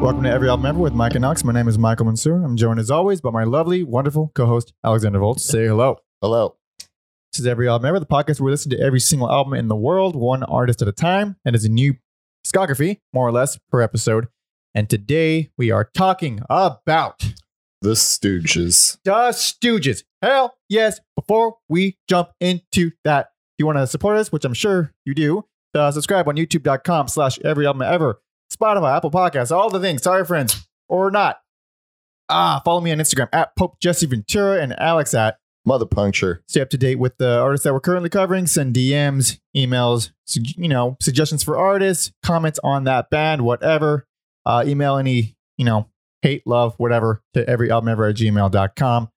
Welcome to Every Album Ever with Mike and Alex. My name is Michael Mansour. I'm joined as always by my lovely, wonderful co-host Alexander Volts. Say hello. Hello. This is Every Album Ever, the podcast where we listen to every single album in the world, one artist at a time, and is a new discography, more or less, per episode. And today we are talking about The Stooges. The Stooges. Hell yes. Before we jump into that, if you want to support us, which I'm sure you do, uh, subscribe on youtube.com slash every album ever, Spotify, Apple Podcasts, all the things. Sorry, friends, or not. Ah, follow me on Instagram at Pope Jesse Ventura and Alex at Mother Puncture. stay up to date with the artists that we're currently covering. Send DMs, emails, sug- you know, suggestions for artists, comments on that band, whatever. Uh, email any, you know, hate, love, whatever to every album ever at gmail.com.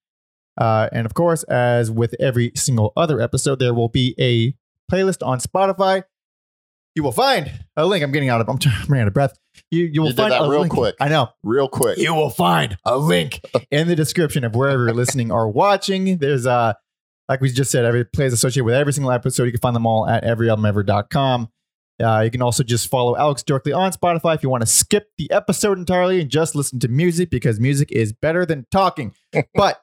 Uh, and of course, as with every single other episode, there will be a playlist on Spotify. You will find a link. I'm getting out of. I'm, t- I'm running out of breath. You you will You find a real link. quick. I know Real quick. you will find a link in the description of wherever you're listening or watching. There's uh like we just said, every plays associated with every single episode. You can find them all at everyalbumever.com. Uh, you can also just follow Alex directly on Spotify if you want to skip the episode entirely and just listen to music because music is better than talking. but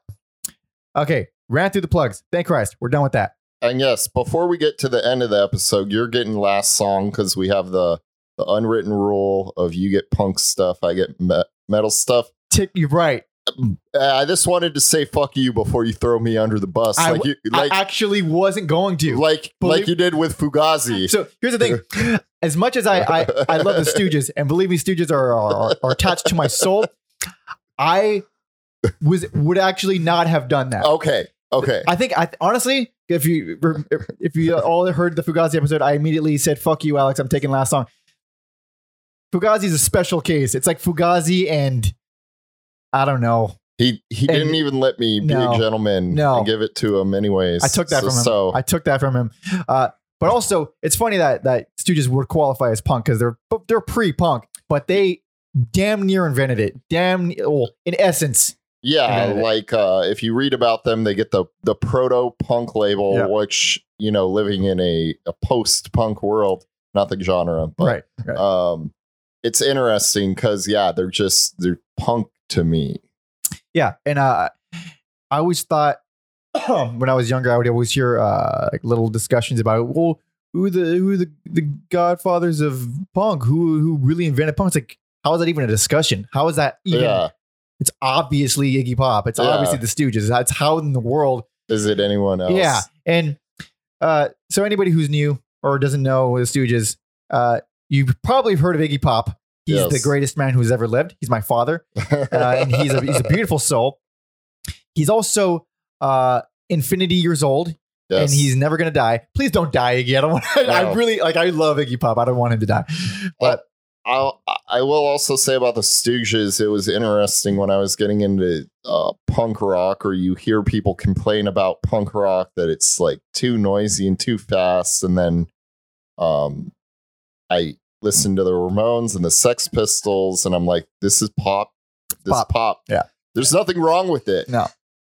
okay, ran through the plugs. Thank Christ. We're done with that. And yes, before we get to the end of the episode, you're getting last song because we have the the unwritten rule of you get punk stuff, I get me- metal stuff. Tick, you're right. Uh, I just wanted to say fuck you before you throw me under the bus, I like you like I actually wasn't going to. like believe- like you did with Fugazi. So here's the thing: as much as I I, I love the Stooges, and believe me, Stooges are, are are attached to my soul. I was would actually not have done that. okay, okay. I think I honestly, if you if you all heard the Fugazi episode, I immediately said, "Fuck you, Alex. I'm taking last song." Fugazi is a special case. It's like Fugazi and I don't know. He he And- didn't even let me be No. a gentleman No. and give it to him anyways. I took that So- from him. So I took that from him. Uh, but also, it's funny that that Stooges would qualify as punk because they're they're pre-punk, but they damn near invented it. Damn, well, in essence, Yeah, like uh, if you read about them, they get the the proto punk label, Yeah. which you know, living in a, a post punk world, not the genre, but right? right. um, it's interesting because yeah, they're just they're punk to me. yeah, and uh, I always thought when I was younger, I would always hear uh, like little discussions about well, who the who the the godfathers of punk, who who really invented punk. It's like, how is that even a discussion? How is that even? Yeah, It's obviously Iggy Pop. It's Yeah. obviously the Stooges. That's how in the world is it anyone else? Yeah, and uh, so anybody who's new or doesn't know the Stooges, uh, you've probably heard of Iggy Pop. He's Yes. the greatest man who's ever lived. He's my father, uh, and he's a he's a beautiful soul. He's also uh, infinity years old, Yes. and he's never gonna die. Please don't die, Iggy. I don't want. I really like. I love Iggy Pop. I don't want him to die. But I'll, I will also say about the Stooges, it was interesting when I was getting into uh, punk rock, or you hear people complain about punk rock that it's like too noisy and too fast, and then um, I listened to the Ramones and the Sex Pistols, and I'm like, this is pop, this Pop. pop. Yeah. there's nothing wrong with it. No.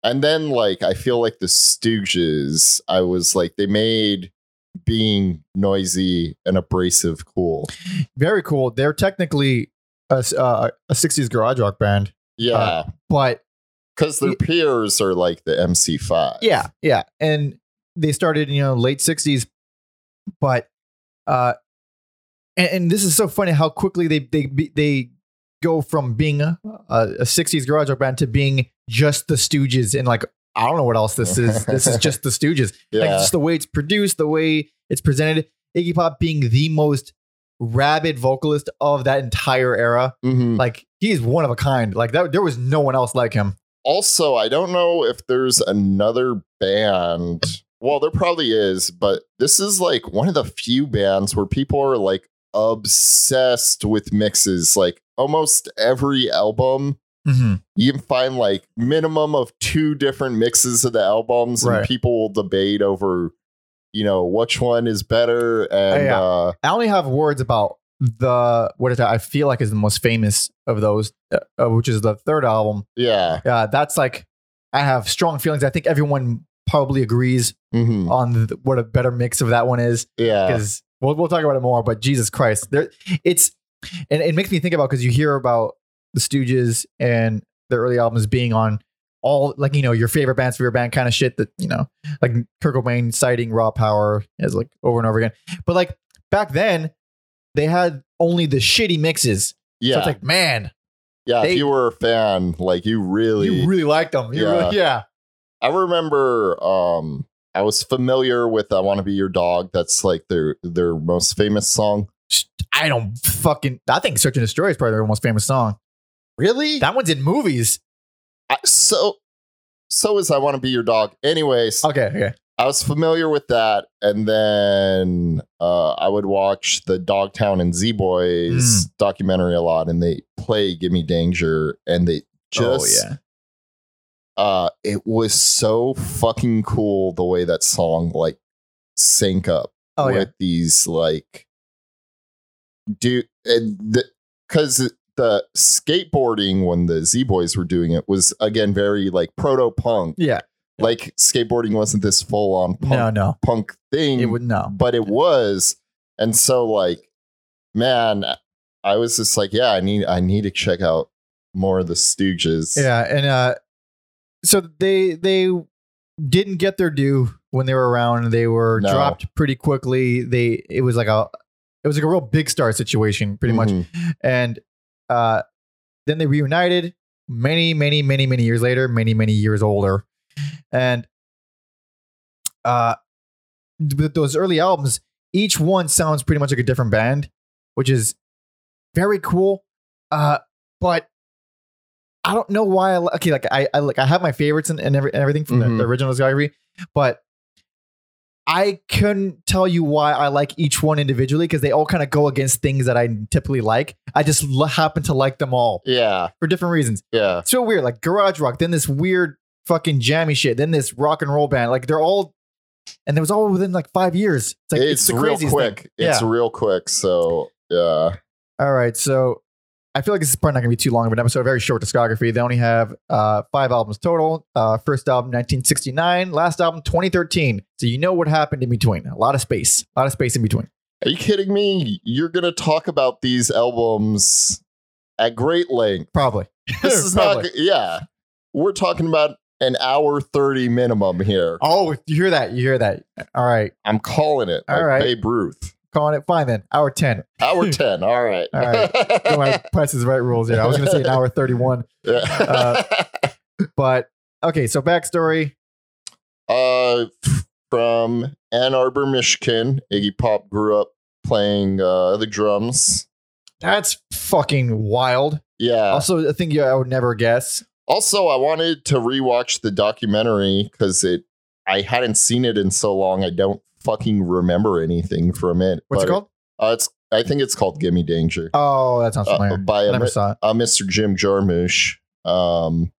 And then like I feel like the Stooges, I was like they made being noisy and abrasive cool. very cool. They're technically a, uh, a '60s garage rock band, Yeah. Uh, but because their peers are like the MC5. Yeah, yeah, and they started you know late '60s, but uh, and, and this is so funny how quickly they they they go from being a, a '60s garage rock band to being just the Stooges, and like I don't know what else this is. this is just the Stooges. Like Yeah. just the way it's produced, the way it's presented. Iggy Pop being the most rabid vocalist of that entire era. Mhm. Like he's one of a kind. Like that, there was no one else like him. Also, I don't know if there's another band. Well, there probably is, but this is like one of the few bands where people are like obsessed with mixes. Like almost every album, you can find like minimum of two different mixes of the albums, and people will debate over, you know, which one is better. And Yeah. uh, I only have words about the what is that? I feel like is the most famous of those, uh, uh, which is the third album. yeah, Uh, that's like I have strong feelings. I think everyone probably agrees Mhm. on the, what a better mix of that one is yeah, because we'll we'll talk about it more. But Jesus Christ, there it's and it makes me think about because you hear about the Stooges and their early albums being on all like you know your favorite band's favorite band kind of shit that you know like Kurt Cobain citing Raw Power as like over and over again. But like back then, they had only the shitty mixes. Yeah. So it's like, man, yeah. they- if you were a fan, like you really, you really liked them. You Yeah. really- yeah. I remember um I was familiar with I Want to Be Your Dog. That's like their their most famous song. I don't fucking. I think "Search and Destroy" is probably their most famous song. Really? That one's in movies. I, so so is I Want to Be Your Dog. Anyways, Okay, okay. I was familiar with that and then uh I would watch the Dogtown and Z Boys Mm. documentary a lot and they play Give Me Danger and they just oh yeah. uh it was so fucking cool the way that song like sync up Oh with yeah. these like do because the skateboarding when the Z Boys were doing it was again very like proto punk. Yeah. Like skateboarding wasn't this full on punk, No, no. punk thing, It would no. but it was. And so like, man, I was just like, yeah, I need I need to check out more of the Stooges. Yeah, and uh, so they they didn't get their due when they were around. They were No. dropped pretty quickly. They it was like a it was like a real big star situation, pretty much. Mhm. And uh, then they reunited many, many, many, many years later, many, many years older, and uh, with those early albums, each one sounds pretty much like a different band, which is very cool. Uh, but I don't know why. I, okay, like I, I like I have my favorites and, and, every, and everything from the, Mhm. the original discography, but I couldn't tell you why I like each one individually because they all kind of go against things that I typically like. I just l- happen to like them all Yeah, for different reasons. yeah. It's so weird, like garage rock, then this weird fucking jammy shit, then this rock and roll band. Like they're all, and it was all within like five years. It's like it's, the real quick. thing. It's yeah. real quick. So yeah. All right, so I feel like this is probably not going to be too long of an episode. Very short discography. They only have uh, five albums total. Uh, first album 1969, last album 2013. So you know what happened in between. A lot of space. A lot of space in between. Are you kidding me? You're gonna talk about these albums at great length. Probably. This is Probably. not. Yeah, we're talking about an hour thirty minimum here. Oh, you hear that? You hear that? All right, I'm calling it. All like right. Babe Ruth. Calling it fine then. Hour 10. Hour ten. All right. All right. Go my Price is Right rules. Yeah, I was going to say an hour 31, uh, but okay. So backstory. uh, from Ann Arbor, Michigan, Iggy Pop grew up playing uh, the drums. That's fucking wild. Yeah. Also, a thing you I would never guess. Also, I wanted to rewatch the documentary because it I hadn't seen it in so long. I don't fucking remember anything from it. What's But it called? Uh, it's I think it's called Gimme Danger. Oh, that sounds Uh, familiar. by I a never saw it. uh, Mr. Jim Jarmusch. Um,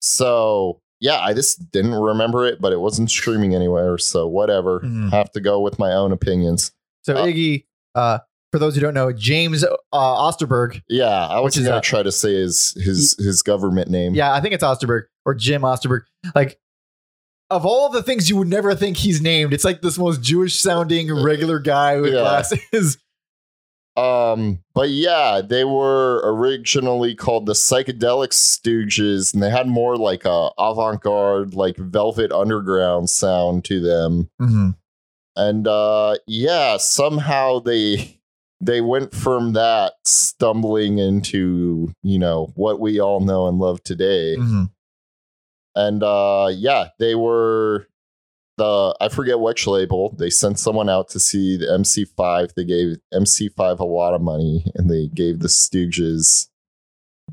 so yeah, I just didn't remember it, but it wasn't streaming anywhere. So whatever. Mhm. Have to go with my own opinions. So uh, Iggy, uh, for those who don't know, James uh, Osterberg. Yeah, I was Which is gonna try to say his his his government name. Yeah, I think it's Osterberg or Jim Osterberg. Like, of all the things you would never think he's named, it's like this most Jewish sounding regular guy with Yeah. glasses. Um, but yeah, they were originally called the Psychedelic Stooges, and they had more like a avant-garde, like Velvet Underground sound to them. Mhm. And uh, yeah, somehow they they went from that stumbling into you know what we all know and love today. Mhm. And uh, yeah, they were the I forget which label. They sent someone out to see the MC5. They gave MC5 a lot of money, and they gave the Stooges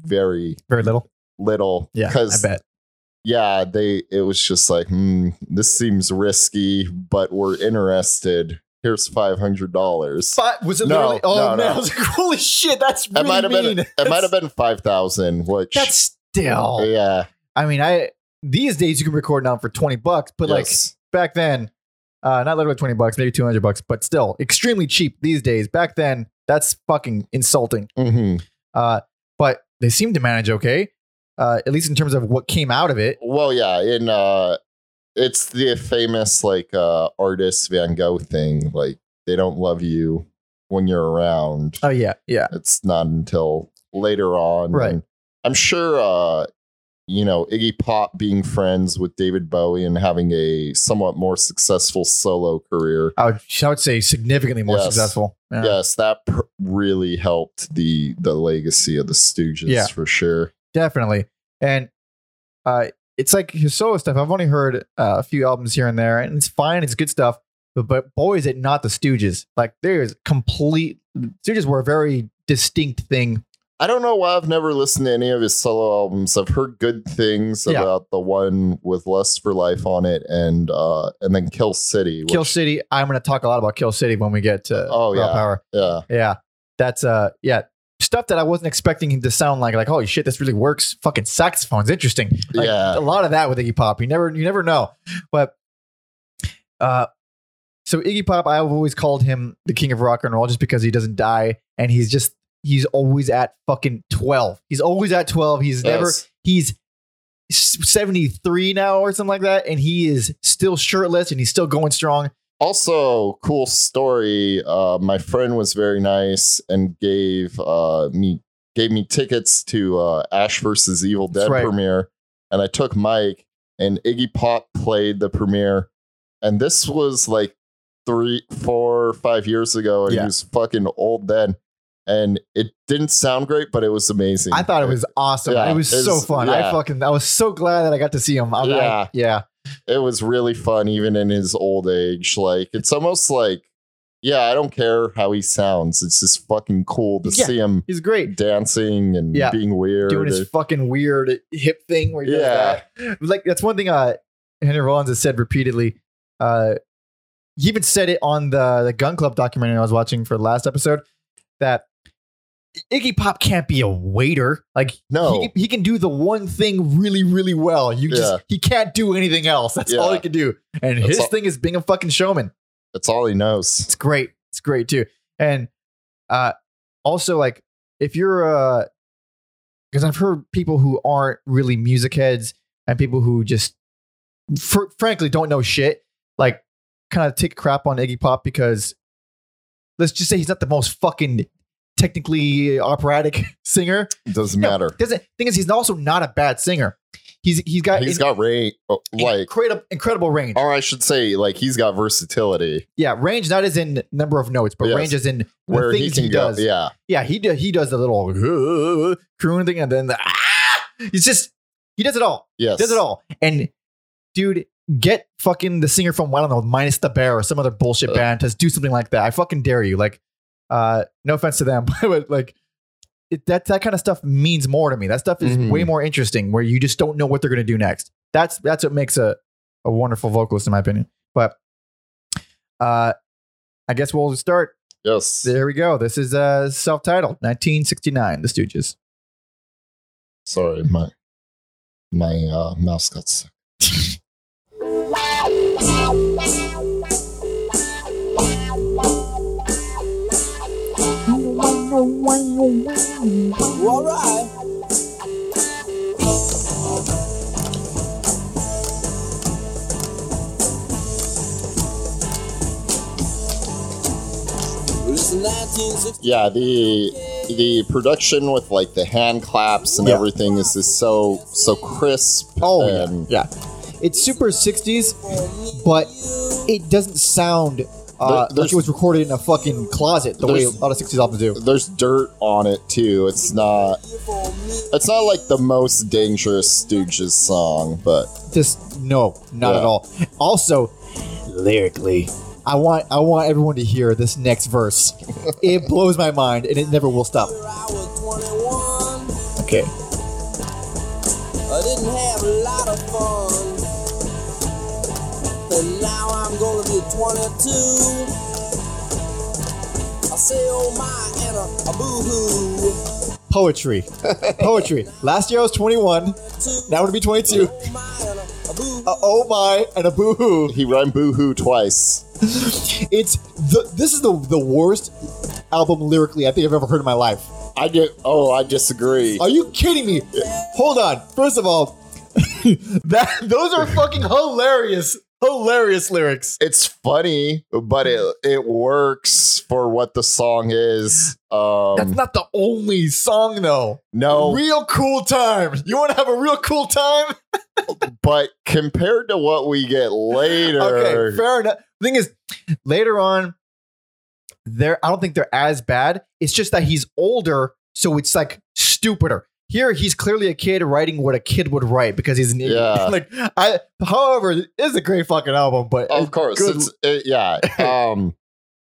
very Very little. little. Yeah, I because bet. yeah, they it was just like, hmm, this seems risky, but we're interested. Here's five hundred dollars. Was it No, literally? Oh no, man, no. I was like, holy shit, that's It really might have mean. been it might have been five thousand, which That's still. yeah, I mean, I these days you can record now for twenty bucks, but like back then, uh, not literally 20 bucks, maybe 200 bucks, but still extremely cheap these days. Back then, that's fucking insulting. Mhm. Uh, but they seem to manage okay, uh, at least in terms of what came out of it. Well, yeah, in uh it's the famous like uh artist Van Gogh thing. Like they don't love you. when you're around. Oh yeah, yeah. It's not until later on. Right. And I'm sure, uh, you know, Iggy Pop being friends with David Bowie and having a somewhat more successful solo career. I would, I would say significantly more Yes. successful. Yeah. Yes, that pr- really helped the the legacy of the Stooges Yeah. for sure. definitely. And uh, it's like his solo stuff. I've only heard uh, a few albums here and there, and it's fine. It's good stuff. But, but boy, is it not the Stooges. Like there's complete Stooges were a very distinct thing. I don't know why I've never listened to any of his solo albums. I've heard good things Yeah. about the one with Lust for Life on it, and uh, and then Kill City. Kill City. I'm going to talk a lot about Kill City when we get to Oh, Raw yeah. Power. Yeah, Yeah, that's uh, yeah, stuff that I wasn't expecting him to sound like. Like, holy shit, this really works. Fucking saxophones, interesting. Like, Yeah. a lot of that with Iggy Pop. You never, you never know. But uh, so Iggy Pop, I've always called him the king of rock and roll, just because he doesn't die, and he's just he's always at fucking twelve. He's always at twelve. He's never he's 73 now or something like that and he is still shirtless and he's still going strong Also, cool story. Uh, my friend was very nice and gave uh, me gave me tickets to uh, Ash versus Evil Dead right. premiere, and I took Mike and Iggy Pop played the premiere, and this was like three, four, five years ago, and Yeah. he was fucking old then, and it didn't sound great, but it was amazing. I thought it was awesome. Yeah, it was so fun. I fucking I was so glad that I got to see him. I, I- Yeah. yeah. it was really fun even in his old age like it's almost like yeah i don't care how he sounds it's just fucking cool to Yeah. see him He's great. dancing and Yeah. being weird Doing his fucking weird hip thing where he does Yeah. that. Like that's one thing uh Henry Rollins has said repeatedly. Uh he even said it on the the Gun Club documentary I was watching for the last episode that Iggy Pop can't be a waiter. Like no he, he can do the one thing really, really well. You just Yeah. he can't do anything else. That's all he can do. And That's his all- thing is being a fucking showman. that's all he knows It's great. It's great too. And uh also like if you're uh because I've heard people who aren't really music heads and people who just fr- frankly don't know shit like kind of take crap on Iggy Pop because let's just say he's not the most fucking technically operatic singer. doesn't No, matter Doesn't thing is he's also not a bad singer. He's he's got he's in- got range like incredible incredible range. or i should say like he's got versatility Yeah, range not as in number of notes, but Yes. range as in the where he things can he, go does. yeah Yeah, he do, he does the little uh, croon thing, and then the ah! He's just he does it all. yes Does it all. And dude, get fucking the singer from I don't know, minus the bear or some other bullshit Uh. band to do something like that. I fucking dare you. Like, uh, no offense to them, but like. It, that that kind of stuff means more to me. That stuff is Mhm. way more interesting. Where you just don't know what they're going to do next. That's that's what makes a a wonderful vocalist, in my opinion. But uh, I guess we'll start yes there we go. This is uh self-titled 1969, The Stooges. sorry my my uh mouse got stuck yeah the the production with like the hand claps and Yeah. everything is just so so crisp Oh and yeah, yeah. It's super 60s, but it doesn't sound uh, There- like it was recorded in a fucking closet the way a lot of 60s albums do. there's dirt on it too it's not it's not like the most dangerous stooges song but Just no, not Yeah. at all. Also, lyrically, I want I want everyone to hear this next verse. it blows my mind, and it never will stop. I was 21. Okay, I didn't have a lot of fun. And now I'm gonna be 22. I say oh my and a, a boo hoo. Poetry, poetry. Last year I was 21. Now I'm gonna be 22. Uh, oh my and a, a boo hoo. Oh my and a boo hoo. he rhymed boo-hoo twice It's the this is the the worst album lyrically I think I've ever heard in my life. i get oh i disagree Are you kidding me? Hold on. First of all, that those are fucking hilarious hilarious lyrics. it's funny, but it it works for what the song is. That's Um, not the only song though. no, Real cool time. You want to have a real cool time? but compared to what we get later, Okay, fair enough. The thing is, later on, they're I don't think they're as bad. It's just that he's older, so it's like stupider. Here, he's clearly a kid writing what a kid would write because he's an idiot. Yeah. like, I. However, it is a great fucking album, but of course, good- it's it, yeah. Um,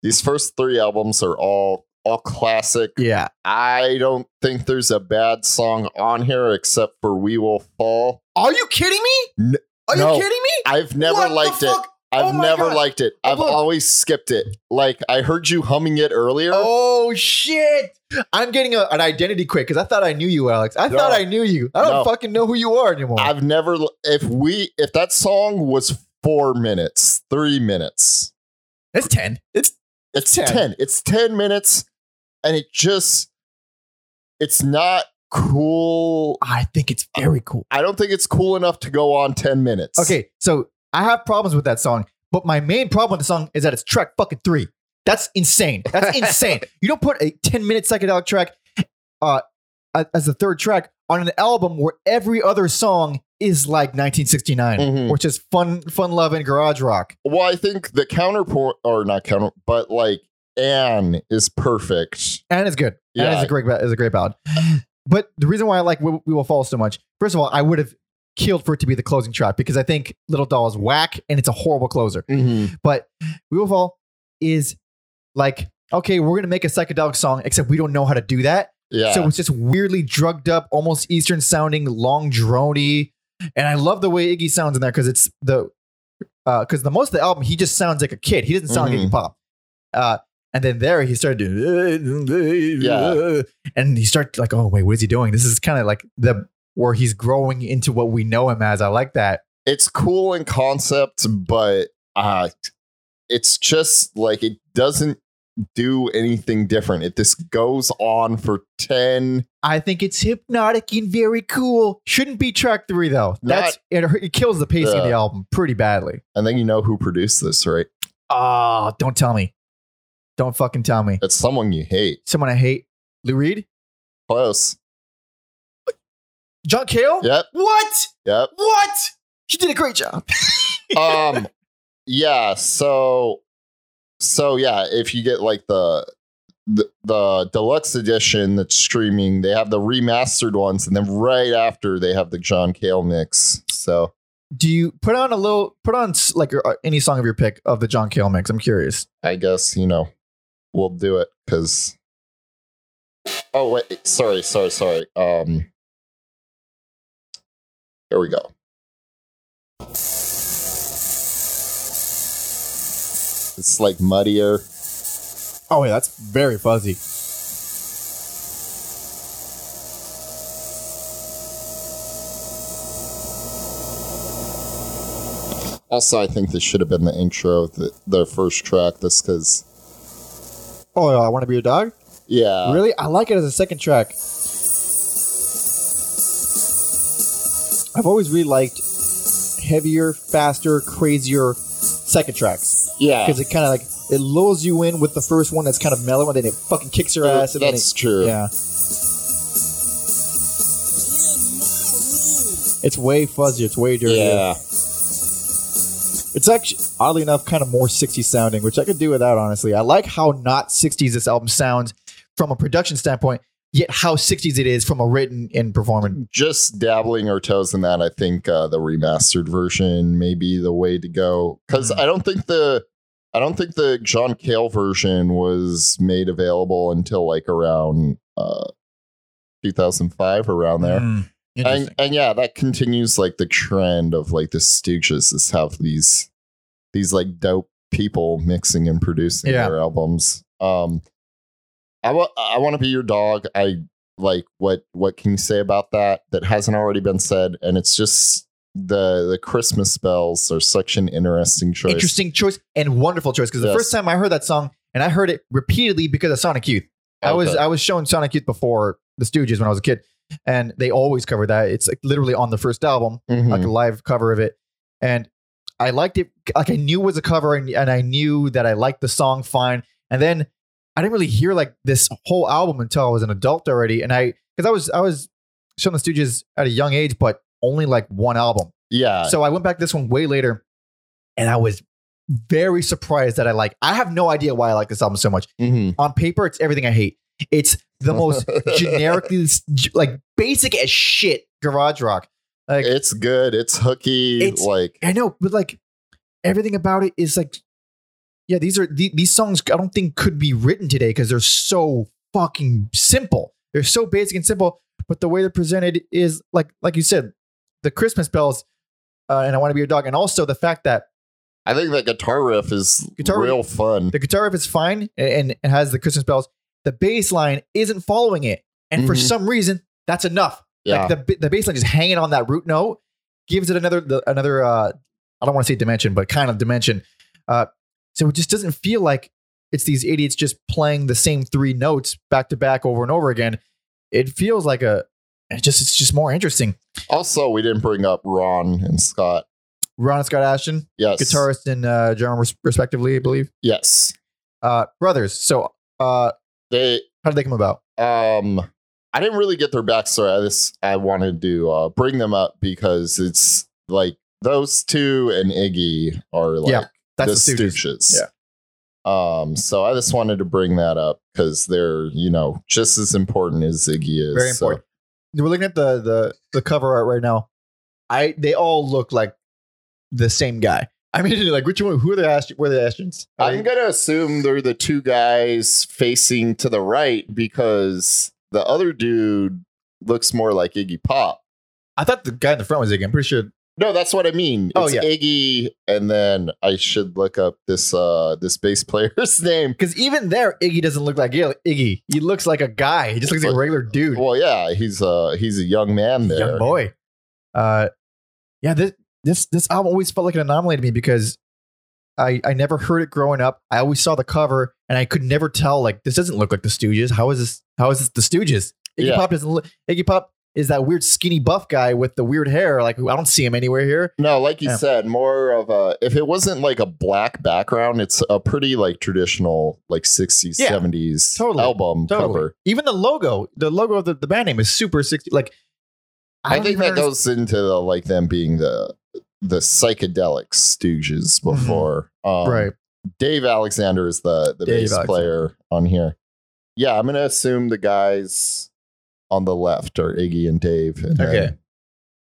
these first three albums are all all classic. yeah. I don't think there's a bad song on here except for "We Will Fall." Are you kidding me? N- Are you kidding me? I've never What liked it. I've Oh never God. liked it. Oh, I've look. always skipped it. Like I heard you humming it earlier. Oh shit! I'm getting a, an identity quick because I thought I knew you, Alex. I No. thought I knew you. I don't No. fucking know who you are anymore. I've never. If we, if that song was four minutes, three minutes, it's ten. It's it's 10. 10. It's 10 minutes and it just it's not cool. I think it's very cool. I don't think it's cool enough to go on 10 minutes. Okay, so I have problems with that song, but my main problem with the song is that it's track fucking three. That's insane. That's insane. You don't put a 10 minute psychedelic track uh, as the third track on an album where every other song is like 1969, Mhm. which is fun, fun loving garage rock. Well, I think the counterpoint or not counter, but like Ann is perfect. and is good. And Yeah. it's a great, it's a great ballad. But the reason why I like we, we Will Fall so much, first of all, I would have killed for it to be the closing track because I think Little Doll is whack and it's a horrible closer. But We Will Fall is like, okay, we're gonna make a psychedelic song, except we don't know how to do that. Yeah. So it's just weirdly drugged up, almost Eastern sounding, long drony. And I love the way Iggy sounds in there because it's the because the most of the album he just sounds like a kid. He doesn't sound like Mhm. Iggy Pop. Uh, and then there he started doing Yeah. and he started like, oh wait, what is he doing? This is kind of like the where he's growing into what we know him as. I like that. it's cool in concept, but uh it's just like it doesn't do anything different. It just goes on for 10 I think it's hypnotic and very cool. Shouldn't be track three though. That's it, it kills the pacing of the album pretty badly. and then you know who produced this, right? Oh, don't tell me. Don't fucking tell me. It's someone you hate. Someone I hate. Lou Reed? Close. John Cale? Yep. What? Yep. What? He did a great job. um yeah so so yeah if you get like the, the the deluxe edition that's streaming they have the remastered ones and then right after they have the john cale mix so Do you put on a little, put on like uh, any song of your pick of the John Cale mix? I'm curious. i guess you know we'll do it because oh wait sorry sorry sorry um here we go it's like muddier Oh, yeah, that's very fuzzy. Also, I think this should have been the intro the first track. This because, Oh, I want to be your dog? yeah, really? I like it as a second track. I've always really liked heavier, faster, crazier second tracks. yeah, because it kind of like it lulls you in with the first one that's kind of mellow, and then it fucking kicks your ass. And then that's it, true. yeah, it's way fuzzier. It's way dirtier. yeah, It's actually oddly enough kind of more 60s sounding, which I could do without. Honestly, I like how not 60s this album sounds from a production standpoint, yet how 60s it is from a written and performing. Just dabbling our toes in that. I think uh, the remastered version may be the way to go because Mhm. I don't think the I don't think the John Cale version was made available until like around uh, 2005, around there. Mm, and, and yeah, that continues like the trend of like the Stooges is have these these like dope people mixing and producing Yeah. their albums. Um, I want I want to be your dog. I like what what can you say about that that hasn't already been said? And it's just the the Christmas bells are such an interesting choice. Interesting choice and wonderful choice because the Yes. first time I heard that song, and I heard it repeatedly because of Sonic Youth. I was I was shown Sonic Youth before the Stooges when I was a kid, and they always cover that. It's like literally on the first album, Mhm. like a live cover of it. And I liked it. Like I knew it was a cover, and, and I knew that I liked the song fine. And then I didn't really hear like this whole album until I was an adult already. And I because I was I was showing the Stooges at a young age, but only like one album. Yeah. So I went back to this one way later, and I was very surprised that I like. I have no idea why I like this album so much. Mhm. On paper, it's everything I hate. It's the most generically like basic as shit garage rock. Like It's good. It's hooky. It's- like I know, but like everything about it is like, yeah, these are the, these songs. I don't think could be written today because they're so fucking simple. They're so basic and simple, but the way they're presented is like like you said, the Christmas bells, uh, and I want to be your dog, and also the fact that I think that guitar riff is Guitar real fun. the guitar riff is fine and, and it has the Christmas bells. The bass line isn't following it, and for Mhm. some reason, that's enough. Yeah. Like the the bass line just hanging on that root note gives it another the, another uh I don't want to say dimension, but kind of dimension. Uh so it just doesn't feel like it's these idiots just playing the same three notes back to back over and over again. It feels like a it just it's just more interesting. also, we didn't bring up Ron and Scott. Ron and Scott Asheton, Yes. guitarist and uh drummer respectively, I believe. Yes. Uh brothers. So uh They how did they come about? um I didn't really get their backstory. I just I wanted to uh bring them up because it's like those two and Iggy are like Yeah, That's the the Stooges. Stooges. Yeah. Um, so I just wanted to bring that up because they're, you know, just as important as Iggy is. Very So, important. We're looking at the the the cover art right now. I they all look like the same guy. I mean, like which one? Who are the Ast- Where are the Ashetons? Are I'm they- gonna assume they're the two guys facing to the right because the other dude looks more like Iggy Pop. I thought the guy in the front was Iggy. I'm pretty sure. No, that's what I mean. Oh, It's yeah. Iggy, and then I should look up this uh this bass player's name. Because even there, Iggy doesn't look like Iggy. He looks like a guy. He just looks like a regular dude, Well, yeah, he's uh he's a young man there. young boy. Uh, yeah. This this this album always felt like an anomaly to me because I I never heard it growing up. I always saw the cover and I could never tell like this doesn't look like the Stooges. How is this? How is this the Stooges? Iggy Yeah. Pop doesn't look. Iggy Pop is that weird skinny buff guy with the weird hair. Like I don't see him anywhere here. No, like you Yeah. said, more of a if it wasn't like a black background, it's a pretty like traditional like 60s, Yeah, 70s totally, album Totally. cover. Even the logo, the logo of the, the band name is super sixty. Like I, don't think that goes into the, like them being the the psychedelic stooges before. Um, Mm-hmm. right. Dave Alexander is the the Dave bass Alexander. player on here. Yeah, I'm gonna assume the guys on the left are Iggy and Dave, and Okay.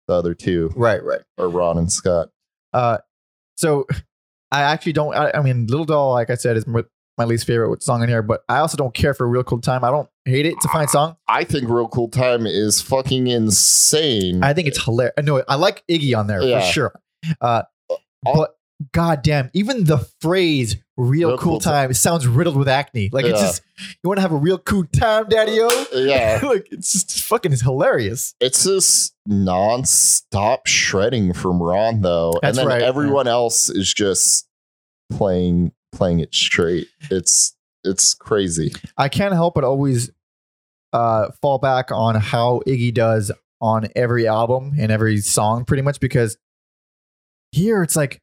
the other two Right. Right. are Ron and Scott. Uh, so I actually don't. I, I mean, Little Doll, like I said, is my, my least favorite song in here. But I also don't care for Real Cool Time. I don't hate it. It's a fine song. I think Real Cool Time is fucking insane. I think it's hilarious. No, I like Iggy on there Yeah. for sure. Uh, All- but goddamn, even the phrase "real, Real cool, cool time" sounds riddled with acne. Like it's just you want to have a real cool time, daddy o. yeah, like it's just fucking hilarious. it's just non-stop shredding from Ron though, That's and then right. everyone else is just playing playing it straight. It's it's crazy. I can't help but always uh, fall back on how Iggy does on every album and every song, pretty much because here it's like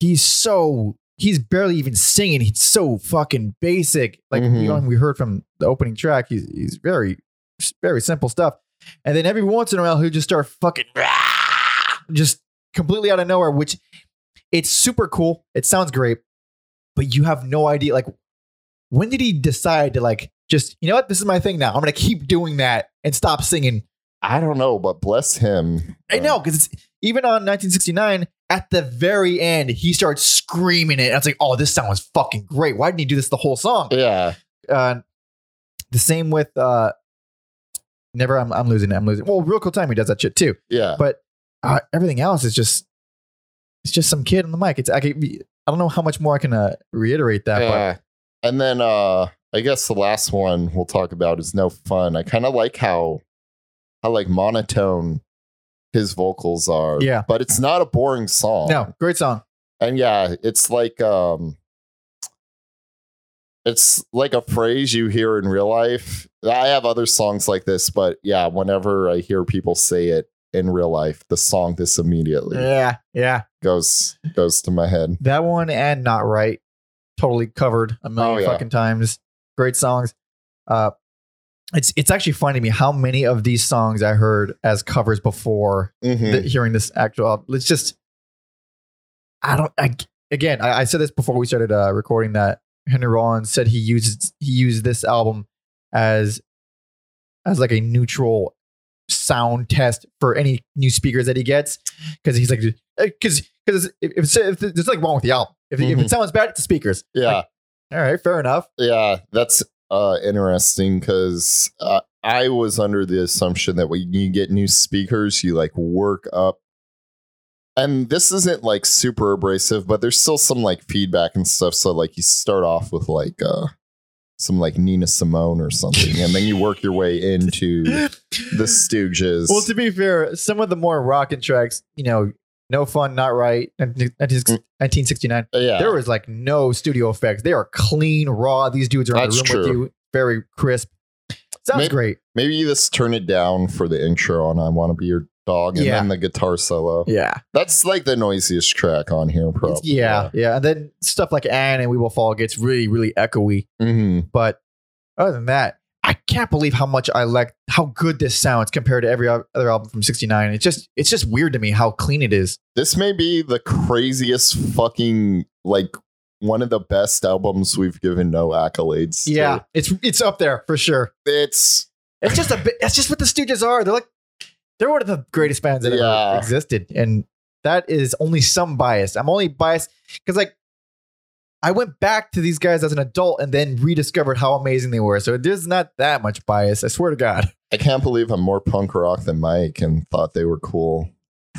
he's so he's barely even singing. He's so fucking basic. Like Mhm. you know, we heard from the opening track, he's he's very very simple stuff. And then every once in a while, he'll just start fucking just completely out of nowhere, which it's super cool. It sounds great, but you have no idea. Like, when did he decide to like just you know what? This is my thing now. I'm gonna keep doing that and stop singing. I don't know, but bless him. I know because it's even on 1969 at the very end he starts screaming it. And was like, oh, this sounds fucking great. Why didn't he do this the whole song? Yeah, Uh, the same with uh, never. I'm, I'm losing it. I'm losing. Well, real cool time he does that shit too. yeah. But uh, everything else is just it's just some kid on the mic. It's I, can, I don't know how much more I can uh, reiterate that. Yeah. And then uh I guess the last one we'll talk about is no fun. I kind of like how how like monotone his vocals are. Yeah. But it's not a boring song. No, great song. And yeah, it's like um it's like a phrase you hear in real life. I have other songs like this, but yeah, whenever I hear people say it, in real life, the song "This Immediately" Yeah, yeah. goes goes to my head. That one and Not Right. Totally covered a million Oh, yeah. fucking times. Great songs. Uh it's it's actually funny to me how many of these songs I heard as covers before Mhm. the, hearing this actual album. It's just I don't I again I, I said this before we started uh, recording that Henry Rollins said he used he used this album as as like a neutral sound test for any new speakers that he gets because he's like because because if, if, if there's nothing wrong with the album if, if Mhm. it sounds bad it's the speakers yeah, all right fair enough yeah, that's uh, interesting because uh, I was under the assumption that when you get new speakers, you like work up. And this isn't like super abrasive, but there's still some like feedback and stuff. So like you start off with like uh some like Nina Simone or something, and then you work your way into the Stooges. well to be fair some of the more rockin' tracks you know no fun not right 1969 yeah, there was like no studio effects. They are clean, raw. These dudes are in the room That's with you, very crisp. Sounds May- great. maybe you just turn it down for the intro on I want to be your dog, and Yeah. then the guitar solo. Yeah, That's like the noisiest track on here, probably. yeah, yeah. And then stuff like Ann and We Will Fall gets really, really echoey. hmm But other than that, I can't believe how much I like how good this sounds compared to every other album from '69. It's just, it's just weird to me how clean it is. This may be the craziest fucking like one of the best albums we've given no accolades. to. Yeah, it's it's up there for sure. it's It's just a bit. It's just what the Stooges are. They're like they're one of the greatest bands that Yeah. ever existed, and that is only some bias. I'm only biased because like I went back to these guys as an adult and then rediscovered how amazing they were. So there's not that much bias. I swear to God. I can't believe I'm more punk rock than Mike and thought they were cool.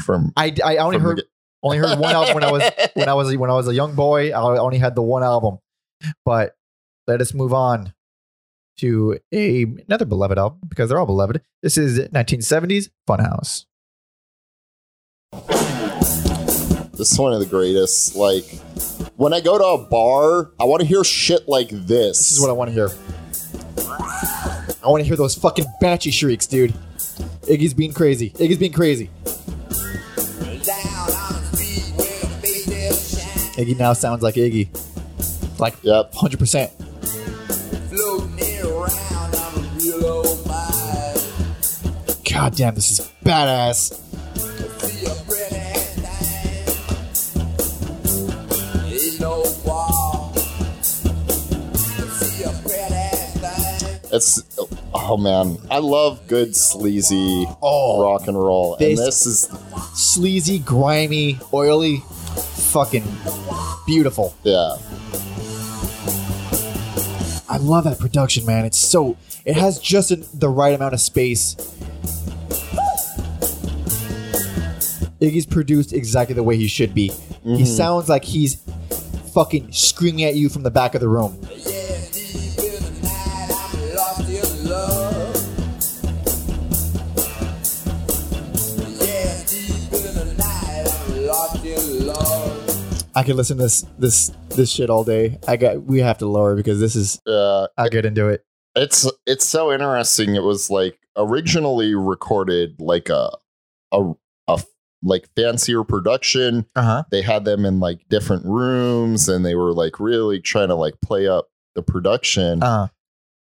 From, I I only the heard get- only heard one album when I was when I was when I was a young boy. I only had the one album, but let us move on to a another beloved album because they're all beloved. This is 1970s Funhouse. This is one of the greatest. Like when I go to a bar, I want to hear shit like this. This is what I want to hear. I want to hear those fucking banshee shrieks, dude. Iggy's being crazy. Iggy's being crazy. Down on the street where the bass shine. Iggy now sounds like Iggy, like Yep. 100. percent Floating around on a real old bike. God damn, this is badass. It's oh man, I love good sleazy Oh, rock and roll, and This- this is sleazy, grimy, oily, fucking beautiful. yeah. I love that production, man. It's so it has just an- the right amount of space. Iggy's produced exactly the way he should be. He Mhm. sounds like he's fucking screaming at you from the back of the room. Yeah, I could listen to this this this shit all day. I got we have to lower because this is Uh, I'll get into it. it's it's so interesting. It was like originally recorded like a a a like fancier production. Uh-huh. They had them in like different rooms, and they were like really trying to like play up the production. Uh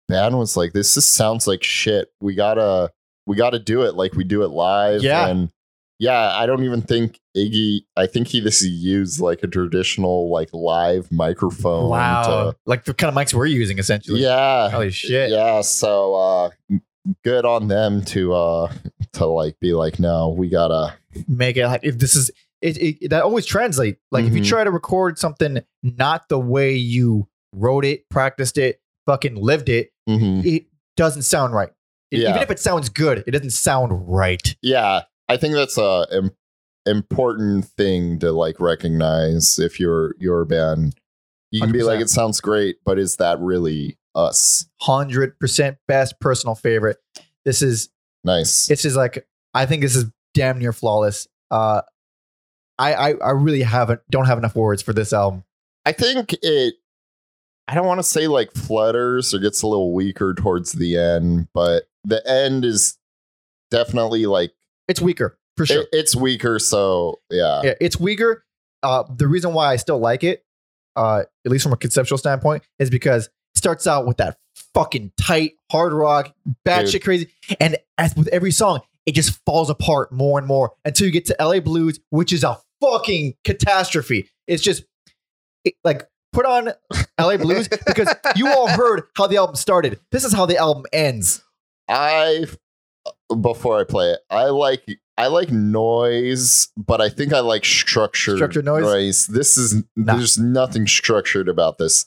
band was like, "This just sounds like shit. We gotta, we gotta do it like we do it live." Yeah. and yeah, I don't even think Iggy. I think he just used like a traditional like live microphone. wow. like the kind of mics we're using essentially. yeah. Holy shit. Yeah. So uh, good on them to uh to like be like, no, we gotta. make it like if this is it, it that always translate like if you Mhm. try to record something not the way you wrote it practiced it fucking lived it Mhm. it doesn't sound right Yeah. even if it sounds good it doesn't sound right Yeah, I think that's a im- important thing to like recognize if you're your band. You can be like, it sounds great, but is that really us? 100% best personal favorite this is Nice. this is like i think this is damn near flawless uh i i, I really haven't don't have enough words for this album I think it. I don't want to say like flutters or gets a little weaker towards the end, but the end is definitely like It's weaker for sure. It- it's weaker, so yeah. yeah, it's weaker. Uh, the reason why I still like it, uh, at least from a conceptual standpoint, is because it starts out with that fucking tight hard rock, batshit crazy, and as with every song, it just falls apart more and more until you get to LA Blues, which is a fucking catastrophe. It's just it, like put on LA Blues because you all heard how the album started. This is how the album ends. I before I play it, I like I like noise, but I think I like structured Structured noise? This is Nah. there's nothing structured about this.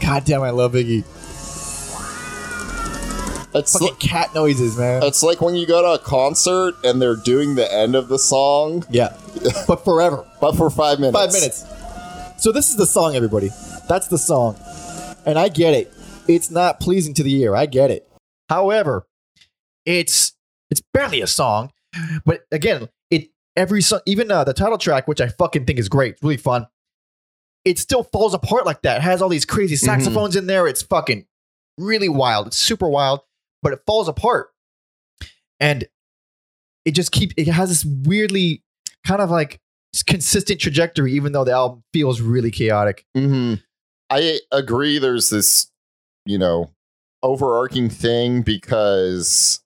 God damn, I love Iggy. It's Fucking cat noises, man. it's like when you go to a concert and they're doing the end of the song, yeah, but forever. but for five minutes. Five minutes. So this is the song, everybody. That's the song, and I get it. It's not pleasing to the ear. I get it. However, it's it's barely a song, but again, it every song, even uh, the title track, which I fucking think is great, really fun. It still falls apart like that. It has all these crazy saxophones in there. It's fucking really wild. It's super wild, but it falls apart, and it just keeps. It has this weirdly kind of like consistent trajectory, even though the album feels really chaotic. hmm I agree. There's this, you know, overarching thing because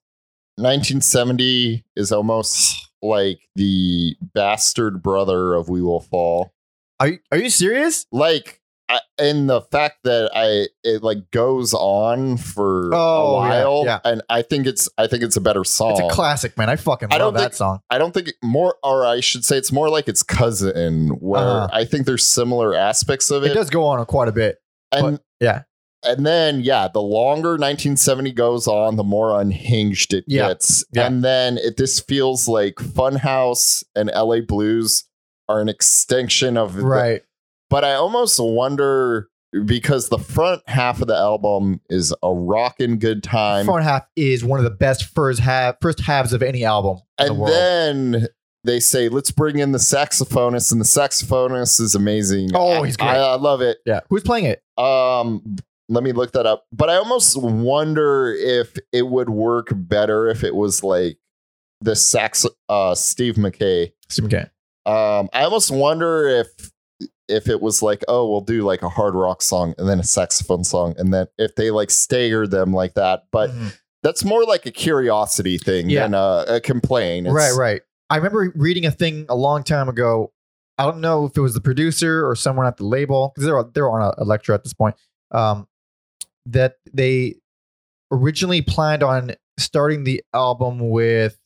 1970 is almost like the bastard brother of We Will Fall. Are you, are you serious? Like, I, and the fact that I it like goes on for Oh, a yeah, while, yeah. and I think it's I think it's a better song. It's a classic, man. I fucking I love don't that think- song. I don't think more, or I should say, it's more like its cousin, where Uh-huh. I think there's similar aspects of It it. does go on quite a bit. and yeah. and then yeah, the longer 1970 goes on, the more unhinged it Yeah. gets, Yeah. and then it this feels like Funhouse and LA Blues are an extension of the- Right. But I almost wonder because the front half of the album is a rockin' good time, Front half is one of the best first half first halves of any album the and world. then they say let's bring in the saxophonist, and the saxophonist is amazing. Oh, he's great. I, I love it. yeah. Who's playing it? Um, let me look that up. But I almost wonder if it would work better if it was like the sax, uh, Steve Mackay. Steve McCann. Um, I almost wonder if if it was like, oh, we'll do like a hard rock song and then a saxophone song, and then if they like stagger them like that. But Mhm. that's more like a curiosity thing Yeah. than a, a complaint. It's- right, right. I remember reading a thing a long time ago. I don't know if it was the producer or someone at the label because they're they're on a lecture at this point. Um, that they originally planned on starting the album with.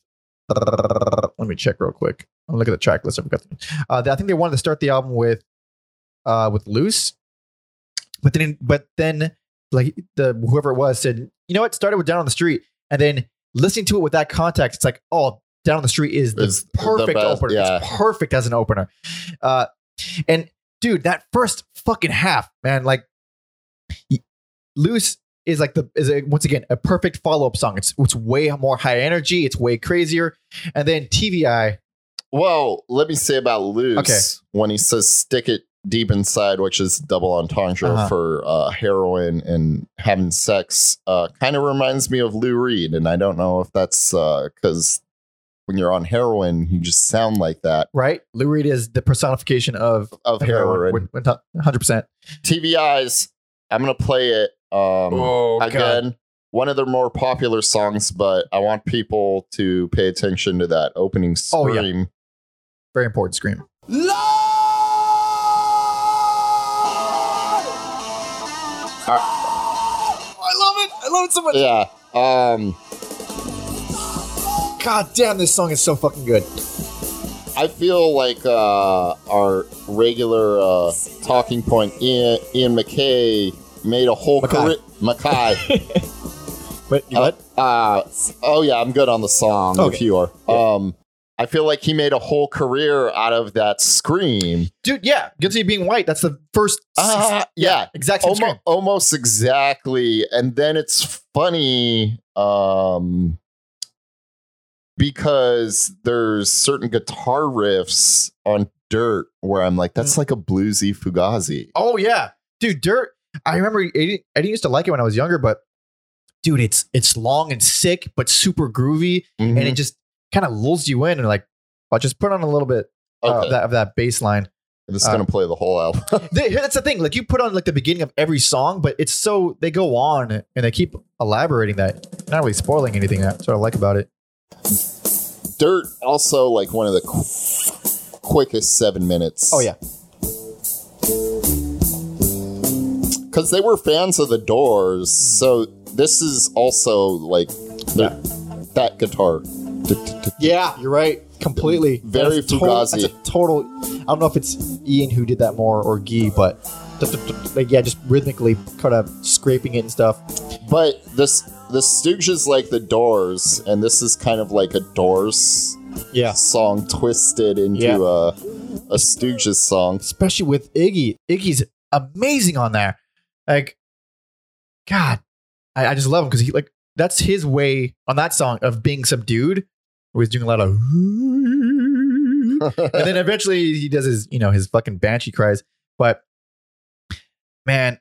let me check real quick. I'm looking at the track list. I forgot. Uh, I think they wanted to start the album with, uh, with Loose, but then but then like the whoever it was said, you know what, started with Down on the Street, and then listening to it with that context, it's like, oh, Down on the Street is the the perfect best, opener. yeah. It's perfect as an opener. Uh, and dude, that first fucking half, man, like Loose is like the is a, once again a perfect follow up song. It's it's way more high energy. It's way crazier. And then T.V. Eye, Well, let me say about Loose Okay. when he says stick it deep inside, which is double entendre Uh-huh. for uh, heroin and having sex, uh, kind of reminds me of Lou Reed. And I don't know if that's because when you're on heroin, you just sound like that right? Lou Reed is the personification of of heroin. Hundred percent. T.V. Eye's, I'm going to play it um, Oh again. One of their more popular songs, but I want people to pay attention to that opening Oh, yeah. scream. very important scream. Lord! Love it. I love it so much. yeah. Um, God damn, this song is so fucking good. I feel like uh, our regular uh, talking point, Ian, Ian MacKaye, made a whole Mackay. career. Mackay. But you Uh, what? uh, oh yeah, I'm good on the song. Okay. If you are, Yeah. um, I feel like he made a whole career out of that scream. Dude, yeah, guilty of being white. That's the first. Uh, yeah, exact scream. almost, almost exactly. And then it's funny um, because there's certain guitar riffs on Dirt, where I'm like, that's like a bluesy Fugazi. Oh yeah, dude, Dirt. I remember I didn't, used to like it when I was younger, but dude, it's it's long and sick, but super groovy, and Mhm. it just kind of lulls you in, and like, I'll just put on a little bit uh, okay, that of that bass line. And it's uh, gonna play the whole album. They- That's the thing. Like you put on like the beginning of every song, but it's so they go on and they keep elaborating that, not really spoiling anything. That's what I like about it. Dirt also like one of the qu- quickest seven minutes. Oh yeah, because they were fans of the Doors. So this is also like the- that guitar. Yeah, you're right. Completely. Very That's total- Fugazi. That's a total. I don't know if it's Ian who did that more or Guy, but like yeah, just rhythmically kind of scraping it and stuff. But this the Stooges like the Doors, and this is kind of like a Doors Yeah, song twisted into Yeah. a a Stooges song. especially with Iggy. Iggy's amazing on there. Like, God, I, I just love him because he like that's his way on that song of being subdued. He's doing a lot of, and then eventually he does his you know his fucking banshee cries. But man,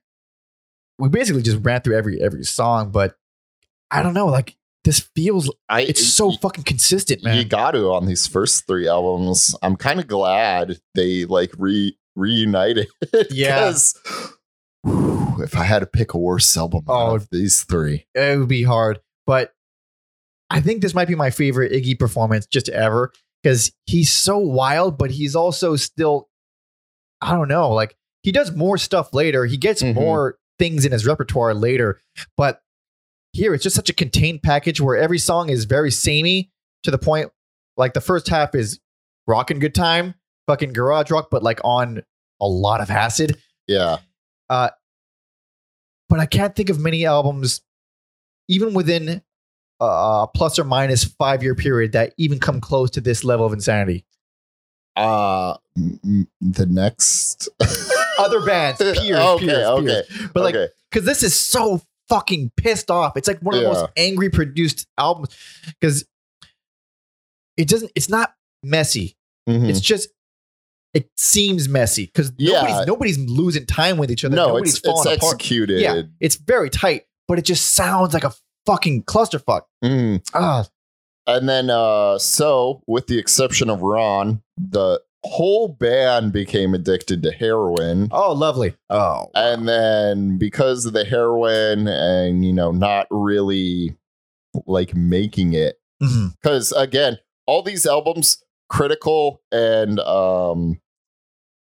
we basically just ran through every every song. But I don't know, like this feels I it's so y- fucking consistent, man. you got to on these first three albums. I'm kind of glad they like re reunited. Yeah. whew, if I had to pick a worse album out Oh. of these three, it would be hard. But I think this might be my favorite Iggy performance just ever because he's so wild, but he's also still, I don't know, like he does more stuff later. He gets Mhm. more things in his repertoire later. But here it's just such a contained package where every song is very samey to the point like the first half is rockin' good time, fucking garage rock, but like on a lot of acid yeah, but I can't think of many albums, even within uh, a plus or minus five year period, that even come close to this level of insanity. uh, m- m- the next Other bands, peers, okay, peers, okay, peers. But like, okay. because this is so fucking pissed off. It's like one of the most angry produced albums because it doesn't. It's not messy. Mhm. It's just. It seems messy because Yeah. nobody's, nobody's losing time with each other. no, nobody's it's it's falling apart. executed. Yeah, it's very tight, but it just sounds like a fucking clusterfuck. Mhm. Ah, And then, uh, so with the exception of Ron, the whole band became addicted to heroin. Oh, lovely. Oh, And then because of the heroin and, you know, not really like making it, because again, all these albums, critical and, um,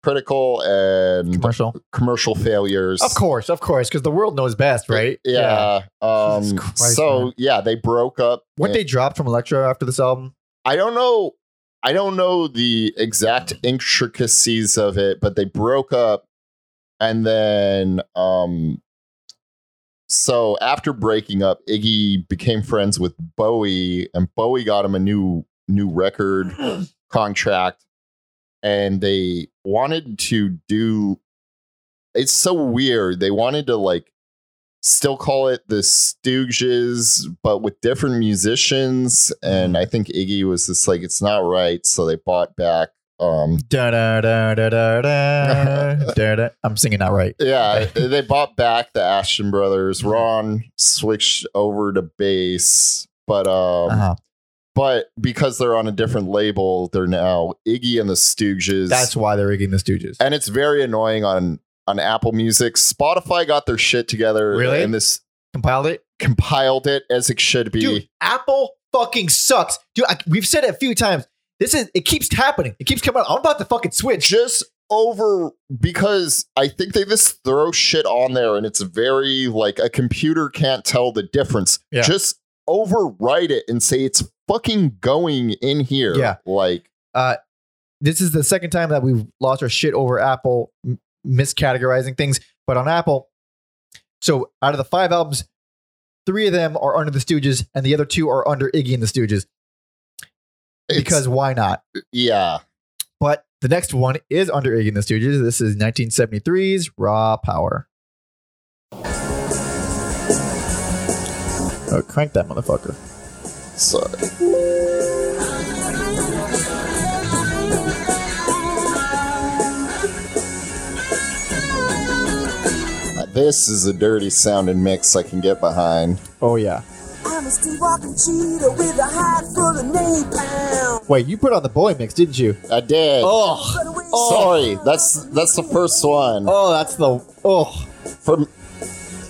critical and commercial. commercial failures. Of course, of course, because the world knows best, right? Yeah. Um, Christ, so man. yeah, they broke up. What they dropped from Elektra after this album? I don't know. I don't know the exact intricacies of it, but they broke up, and then um. So after breaking up, Iggy became friends with Bowie, and Bowie got him a new new record contract, and they wanted to do. It's so weird. They wanted to like still call it the Stooges, but with different musicians. And I think Iggy was just like, it's not right. So they bought back. Um, Da da da da da da da da. I'm singing that right. yeah, they bought back the Asheton brothers. Ron switched over to bass, but um, Uh-huh. But because they're on a different label, they're now Iggy and the Stooges. That's why they're Iggy and the Stooges. and it's very annoying on on Apple Music. Spotify got their shit together, Really? and this Compiled it, compiled it as it should be. dude. Apple fucking sucks, dude. I, we've said it a few times. This is it keeps happening. It keeps coming out. I'm about to fucking switch. just over because I think they just throw shit on there and it's very like a computer can't tell the difference. Yeah. Just overwrite it and say it's fucking going in here. Yeah. Like uh, this is the second time that we've lost our shit over Apple m- miscategorizing things. But on Apple, so out of the five albums, three of them are under the Stooges, and the other two are under Iggy and the Stooges. it's- Because why not? yeah. But the next one is under Iggy and the Stooges. This is 1973's Raw Power. Oh, crank that motherfucker. Sorry. This is a dirty sounding mix I can get behind. Oh, yeah. I'm a walking with a full of napalm. Wait, you put on the Bowie mix, didn't you? I did. Oh, Oh. Sorry, that's that's the first one. oh, that's the oh, From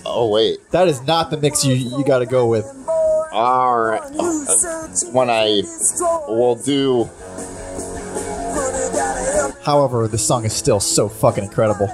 oh wait, that is not the mix you you got to go with. All right. Uh, uh, when I will do. However, the song is still so fucking incredible.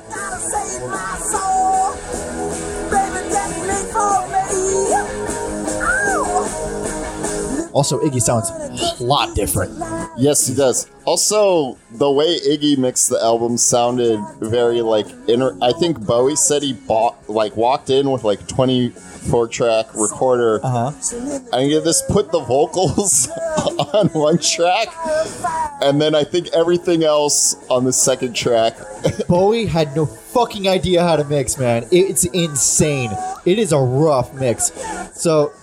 Also, Iggy sounds a lot different. Yes, he does. Also, the way Iggy mixed the album sounded very like inner. I think Bowie said he bought like walked in with like 24 track recorder Uh huh. and he just put the vocals on one track and then I think everything else on the second track. Bowie had no fucking idea how to mix, man. It's insane. It is a rough mix. So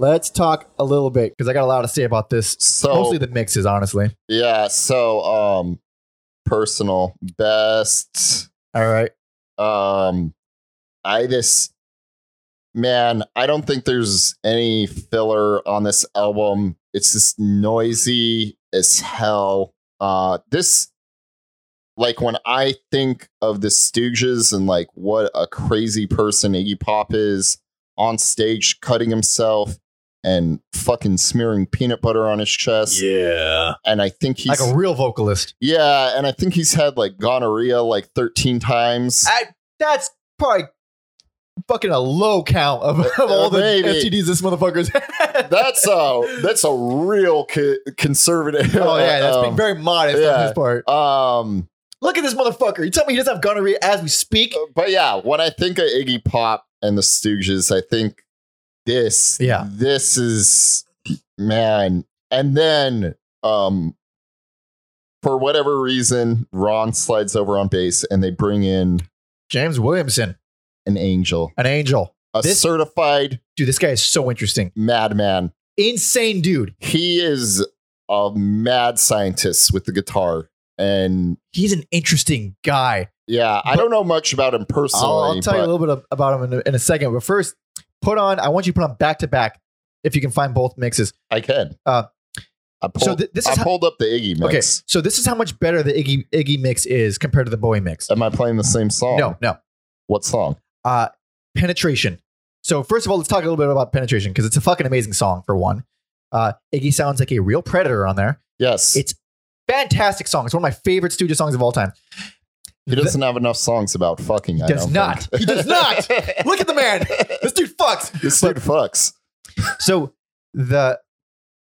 let's talk a little bit because I got a lot to say about this. So Mostly the mixes, honestly. yeah, so um personal best All right. Um, I just, man, I don't think there's any filler on this album. It's just noisy as hell. Uh, this, like, when I think of the Stooges and like what a crazy person Iggy Pop is on stage, cutting himself and fucking smearing peanut butter on his chest, Yeah. and I think he's Like a real vocalist. yeah, and I think he's had like gonorrhea like 13 times. I, that's probably fucking a low count of, of all the Maybe. STDs this motherfucker's had. That's a that's a real co- conservative. oh yeah, that's being um, very modest on his part. um, Look at this motherfucker. You tell me he doesn't have gonorrhea as we speak? but yeah, when I think of Iggy Pop and the Stooges, I think this. Yeah. this is man, and then um, for whatever reason, Ron slides over on bass, and they bring in James Williamson, an angel, an angel. a This- certified Dude, this guy is so interesting. madman. Insane dude. He is a mad scientist with the guitar. And He's an interesting guy. yeah, I But- don't know much about him personally. I'll, I'll tell you a little bit of, about him in a, in a second. But first, put on. I want you to put on back to back if you can find both mixes. I can. Uh, I pulled, so th- this I is how- pulled up the Iggy mix. Okay, so this is how much better the Iggy Iggy mix is compared to the Bowie mix. Am I playing the same song? No, no. What song? Uh, penetration. So first of all, let's talk a little bit about penetration because it's a fucking amazing song for one. Uh, Iggy sounds like a real predator on there. Yes. It's fantastic song. It's one of my favorite studio songs of all time. He doesn't have enough songs about fucking. He I does don't not. think. He does not. Look at the man. This dude fucks. this dude fucks. So the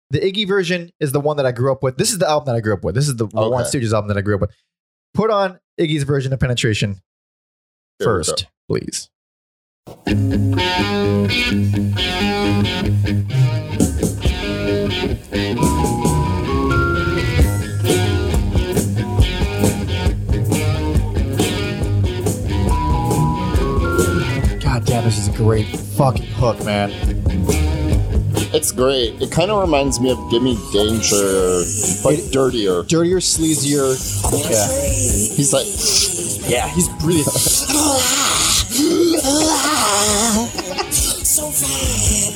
the Iggy version is the one that I grew up with. This is the album that I grew up with. This is the Okay. One Stooges album that I grew up with. Put on Iggy's version of Penetration Here first, please. Great fucking hook, man. It's great. It kind of reminds me of Gimme Danger, but It- dirtier. Dirtier, sleazier. Yeah. He's like, Yeah, he's brilliant.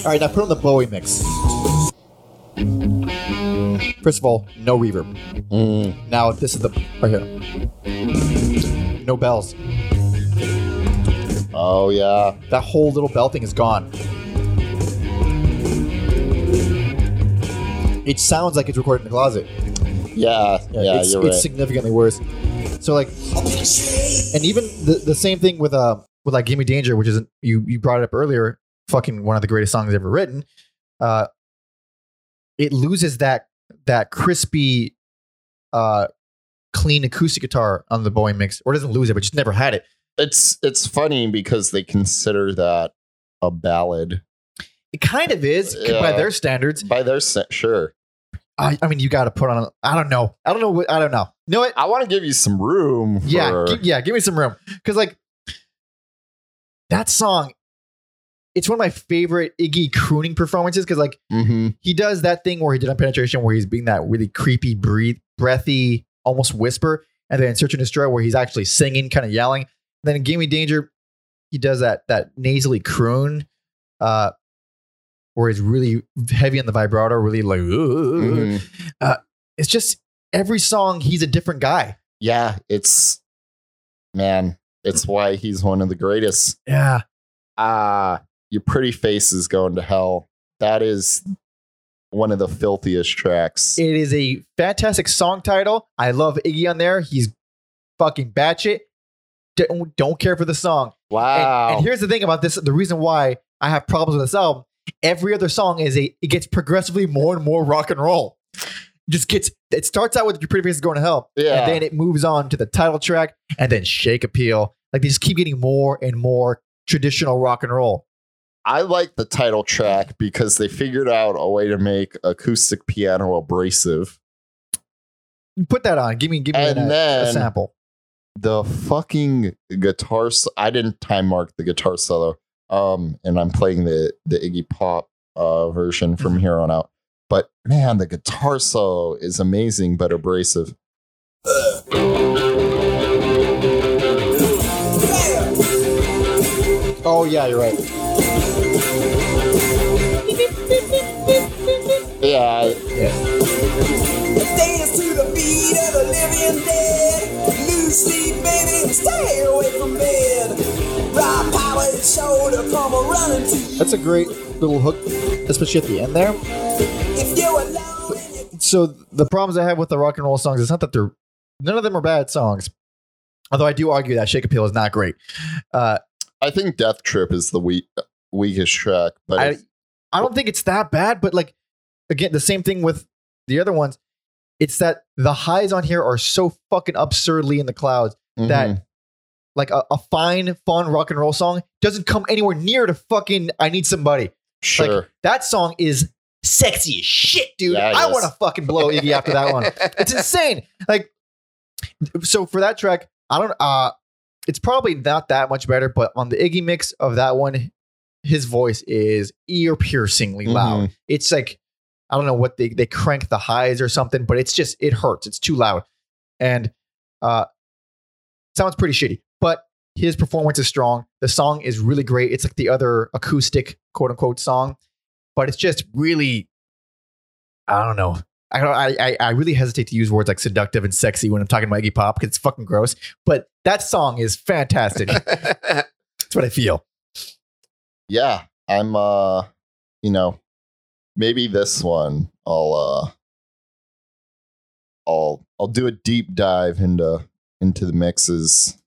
All right, now put on the Bowie mix. First of all, no reverb. mm, Now this is the right here. No bells. Oh yeah. That whole little bell thing is gone. It sounds like it's recorded in the closet. Yeah, yeah, it's, you're it's right. significantly worse. So like, and even the, the same thing with uh with like "Gimme Danger," which is you you brought it up earlier. Fucking one of the greatest songs ever written. Uh, it loses that that crispy, uh, clean acoustic guitar on the Bowie mix, or doesn't lose it, but just never had it. It's it's funny because they consider that a ballad It kind of is by their standards. by their sure. I, I mean, you got to put on. I don't know. I don't know. What, I don't know. You know what? I want to give you some room. For, Yeah, yeah. Give me some room because like that song. It's one of my favorite Iggy crooning performances because like Mhm. he does that thing where he did on penetration where he's being that really creepy, breathe, breathy, almost whisper, and then in Search and Destroy where he's actually singing, kind of yelling. Then in Gimme Danger, he does that that nasally croon, uh, where he's really heavy on the vibrato, really like. Mhm. It's just every song he's a different guy. Yeah, it's man, it's why he's one of the greatest. Yeah, Ah, your pretty face is going to hell. That is one of the filthiest tracks. it is a fantastic song title. I love Iggy on there. He's fucking batshit. Don't, don't care for the song. And- wow. And, here's the thing about this: the reason why I have problems with this album. Every other song is a it gets progressively more and more rock and roll. Just gets it starts out with your pretty face is going to hell, Yeah. and then it moves on to the title track, and then Shake Appeal. Like they just keep getting more and more traditional rock and roll. I like the title track because they figured out a way to make acoustic piano abrasive. Put that on. Give me give me And an- uh, a, a sample. The fucking guitar I didn't time mark the guitar solo. Um and I'm playing the the Iggy Pop uh version Mm-hmm. from here on out. But man, the guitar solo is amazing but abrasive. Oh yeah, you're right. Yeah, Dance to the beat of the living dead. Lose sleep, baby, stay away from bed. Rock power is shoulder, come a running to you. That's a great little hook, especially at the end there. If you're alone so the problems I have with the rock and roll songs is not that they're none of them are bad songs. Although I do argue that Shake Appeal is not great. Uh, I think Death Trip is the weak, weakest track, but I I don't think it's that bad, but like again, the same thing with the other ones. It's that the highs on here are so fucking absurdly in the clouds that Mhm. like a, a fine, fun rock and roll song doesn't come anywhere near to fucking I Need Somebody. sure. That song is sexy as shit, dude. Yeah, I want to fucking blow Iggy after that one. It's insane. Like, so for that track, I don't. uh It's probably not that much better, but on the Iggy mix of that one, his voice is ear piercingly Mm-hmm. loud. It's like I don't know what they they crank the highs or something, but it's just it hurts. It's too loud, and uh sounds pretty shitty. But his performance is strong. The song is really great. It's like the other acoustic quote unquote song, but it's just really I don't know. I don't. I, I really hesitate to use words like seductive and sexy when I'm talking about Iggy Pop because it's fucking gross. But that song is fantastic. That's what I feel. yeah, I'm uh you know, maybe this one I'll uh I'll I'll do a deep dive into into the mixes.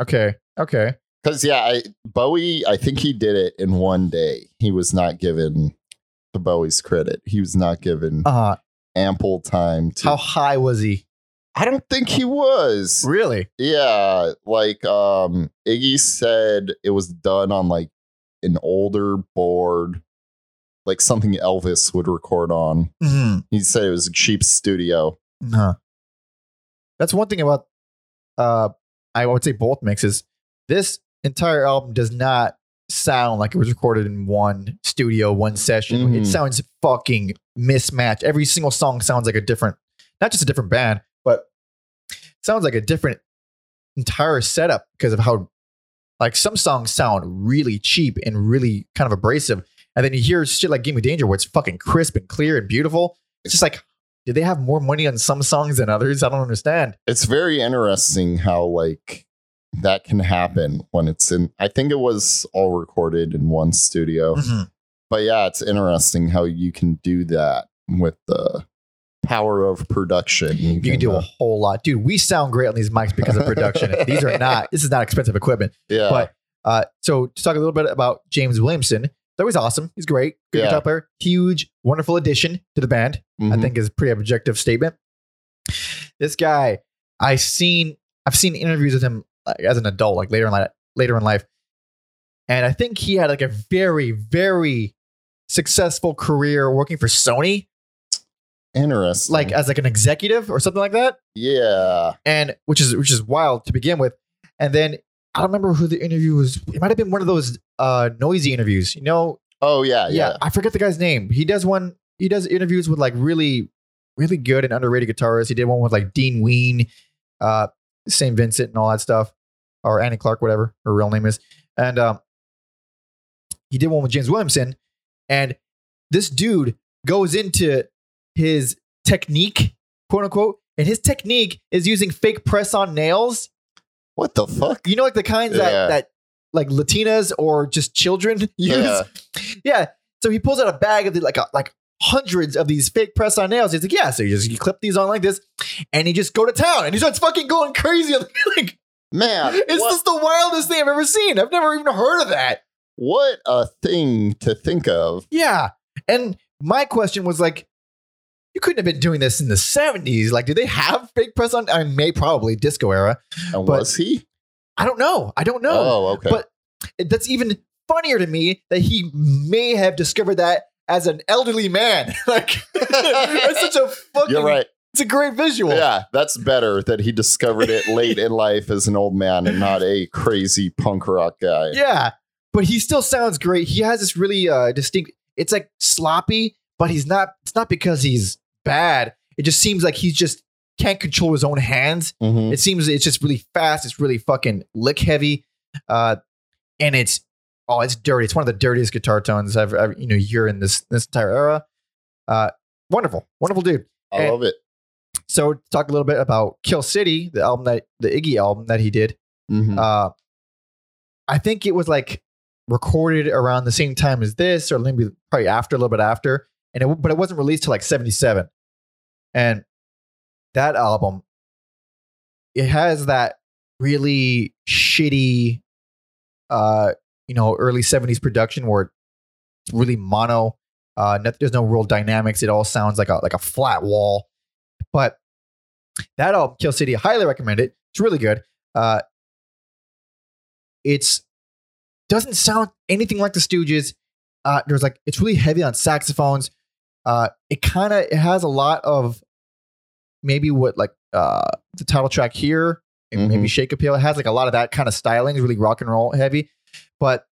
Okay. Okay. Cuz yeah, I Bowie, I think he did it in one day. He was not given the Bowie's credit. He was not given Uh ample time to how high was he? I don't think he was. Really? Yeah, like um Iggy said it was done on like an older board, like something Elvis would record on. Mm-hmm. He said it was a cheap studio. Huh. That's one thing about uh I would say both mixes. This entire album does not sound like it was recorded in one studio, one session. It Mhm. sounds fucking mismatched. Every single song sounds like a different, not just a different band, but sounds like a different entire setup because of how like some songs sound really cheap and really kind of abrasive. And then you hear shit like Gimme Danger where it's fucking crisp and clear and beautiful. It's just like, did they have more money on some songs than others? I don't understand. It's very interesting how like that can happen when it's in I think it was all recorded in one studio. But yeah, it's interesting how you can do that with the power of production. You can do a uh, whole lot. Dude, we sound great on these mics because of production. these are not, this is not expensive equipment. yeah. But uh, so to talk a little bit about James Williamson, that was awesome. He's great. Good Yeah. guitar player. Huge, wonderful addition to the band. I Mhm. think is a pretty objective statement. This guy, I seen, I've seen interviews with him like, as an adult, like later in life, later in life, and I think he had like a very, very successful career working for Sony, interesting. like as like an executive or something like that. yeah. and which is which is wild to begin with. And then I don't remember who the interview was. It might have been one of those uh, Noisey interviews. You know, Oh yeah, yeah. I forget the guy's name. He does one. He does interviews with like really, really good and underrated guitarists. He did one with like Dean Ween, uh, St. Vincent, and all that stuff. or Annie Clark, whatever her real name is, and um, he did one with James Williamson, and this dude goes into his technique, quote unquote, and his technique is using fake press on nails. What the fuck? You know, like the kinds Yeah. that that like Latinas or just children use. Yeah. Yeah. So he pulls out a bag of the, like a, like hundreds of these fake press on nails. He's like, yeah. So you just you clip these on like this, and he just go to town, and he starts fucking going crazy. like Man, it's what, just the wildest thing I've ever seen. I've never even heard of that. what a thing to think of. Yeah. And my question was like, you couldn't have been doing this in the 70s. Like, did they have fake press on? I may probably disco era. And But- was he? I don't know. I don't know. Oh, okay. But that's even funnier to me that he may have discovered that as an elderly man. like, that's such a fucking. You're right. It's a great visual. Yeah, that's better that he discovered it late in life as an old man and not a crazy punk rock guy. Yeah. But he still sounds great. He has this really uh, distinct. It's like sloppy, but he's not. It's not because he's bad. It just seems like he's just can't control his own hands. Mhm. It seems it's just really fast. It's really fucking lick heavy, uh, and it's oh, it's dirty. It's one of the dirtiest guitar tones I've, I've you know hear in this this entire era. Uh, wonderful, wonderful dude. I and- love it. So talk a little bit about Kill City, the album that the Iggy album that he did. Mhm. Uh, I think it was like recorded around the same time as this, or maybe probably after, a little bit after. And it, but it wasn't released till like '77. And that album, it has that really shitty, uh, you know, early '70s production where it's really mono. Uh, there's no real dynamics. It all sounds like a like a flat wall. But that album, Kill City, I highly recommend it. It's really good. Uh, it's doesn't sound anything like the Stooges. Uh, there's like it's really heavy on saxophones. Uh, it kind of it has a lot of maybe what like uh the title track here and maybe Shake Appeal. It has like a lot of that kind of styling, really rock and roll heavy. But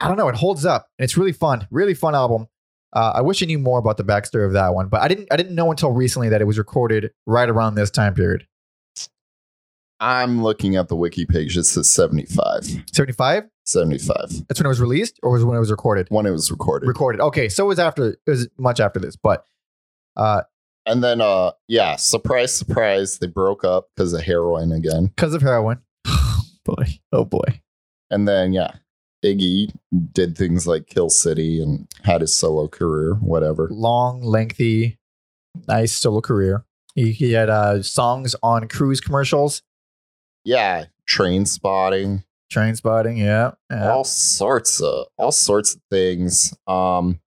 I don't know, it holds up and it's really fun, really fun album. Uh, I wish I knew more about the backstory of that one, but I didn't. I didn't know until recently that it was recorded right around this time period. I'm looking at the wiki page. It says 75. Seventy-five. 75 That's when it was released, or was when it was recorded? when it was recorded. Recorded. Okay, so it was after. It was much after this, but uh, and then, uh, yeah, surprise, surprise, they broke up because of heroin again. because of heroin. Oh boy. Oh boy. And then, yeah, Iggy did things like Kill City and had his solo career, whatever. Long, lengthy, nice solo career. He, he had uh, songs on cruise commercials, Yeah, Trainspotting, train spotting. Yeah. yeah. all sorts of all sorts of things. Um,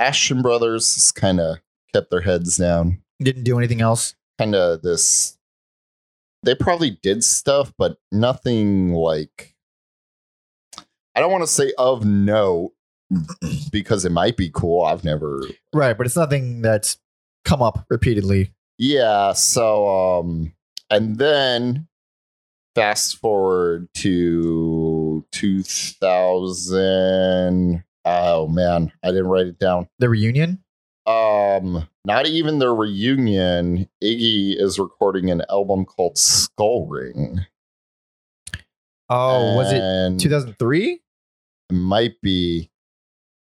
Asheton Brothers is kind of kept their heads down. Didn't do anything else. Kind of this. They probably did stuff, but nothing like. I don't want to say of note because it might be cool. I've never Right, but it's nothing that's come up repeatedly. Yeah, so um and then fast forward to 2000 oh man, I didn't write it down. The reunion. Um not even their reunion, Iggy is recording an album called Skull Ring. Oh, was it 2003? it might be.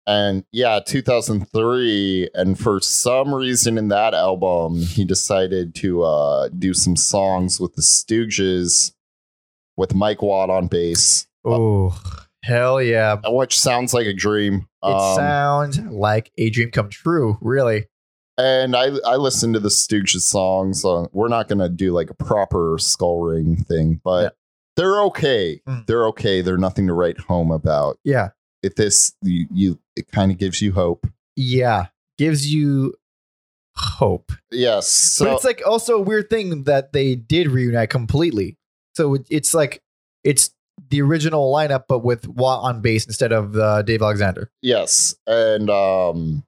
And yeah 2003 and for some reason in that album he decided to uh do some songs with the stooges with mike watt on bass. Oh, hell yeah! which sounds like a dream It Um, sounds like a dream come true. Really. and i i listened to the stooges songs uh, we're not gonna do like a proper skull ring thing but Yeah. they're okay Mm. they're okay they're nothing to write home about Yeah. if this you, you it kind of gives you hope Yeah. Gives you hope. yes so but it's like also a weird thing that they did reunite completely. So it's like it's the original lineup, but with Watt on bass instead of uh, Dave Alexander. Yes, and um,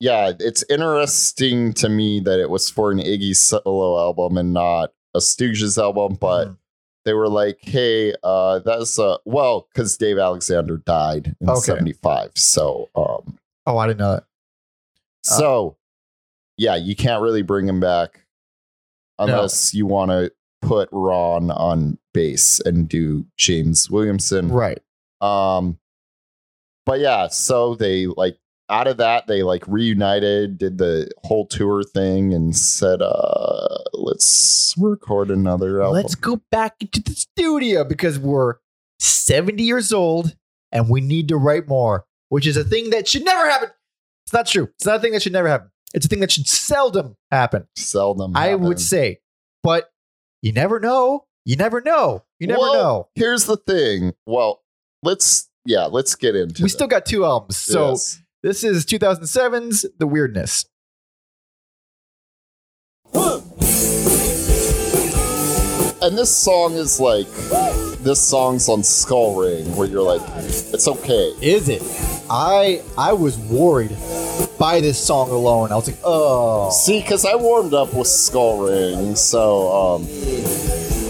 yeah, it's interesting to me that it was for an Iggy solo album and not a Stooges album, but Mhm. they were like, "Hey, uh, that's uh, well, because Dave Alexander died in Okay. '75, so um, Oh, I didn't know that. Uh, so yeah, you can't really bring him back unless you want to put Ron on bass and do James Williamson. Right. Um, but yeah, so they like out of that they like reunited, did the whole tour thing, and said, "Uh, let's record another album." Let's go back into the studio because we're 70 years old and we need to write more, which is a thing that should never happen. It's not true. It's not a thing that should never happen. It's a thing that should seldom happen. Seldom. I would say, but you never know. You never know. You never Well, know. Here's the thing. Well, let's yeah, let's get into. We still got two albums. So Yes. this is 2007's The Weirdness. and this song is like this song's on Skull Ring, where you're like, it's okay. Is it? I I was worried by this song alone. I was like, oh. See, because I warmed up with Skull Ring, so um,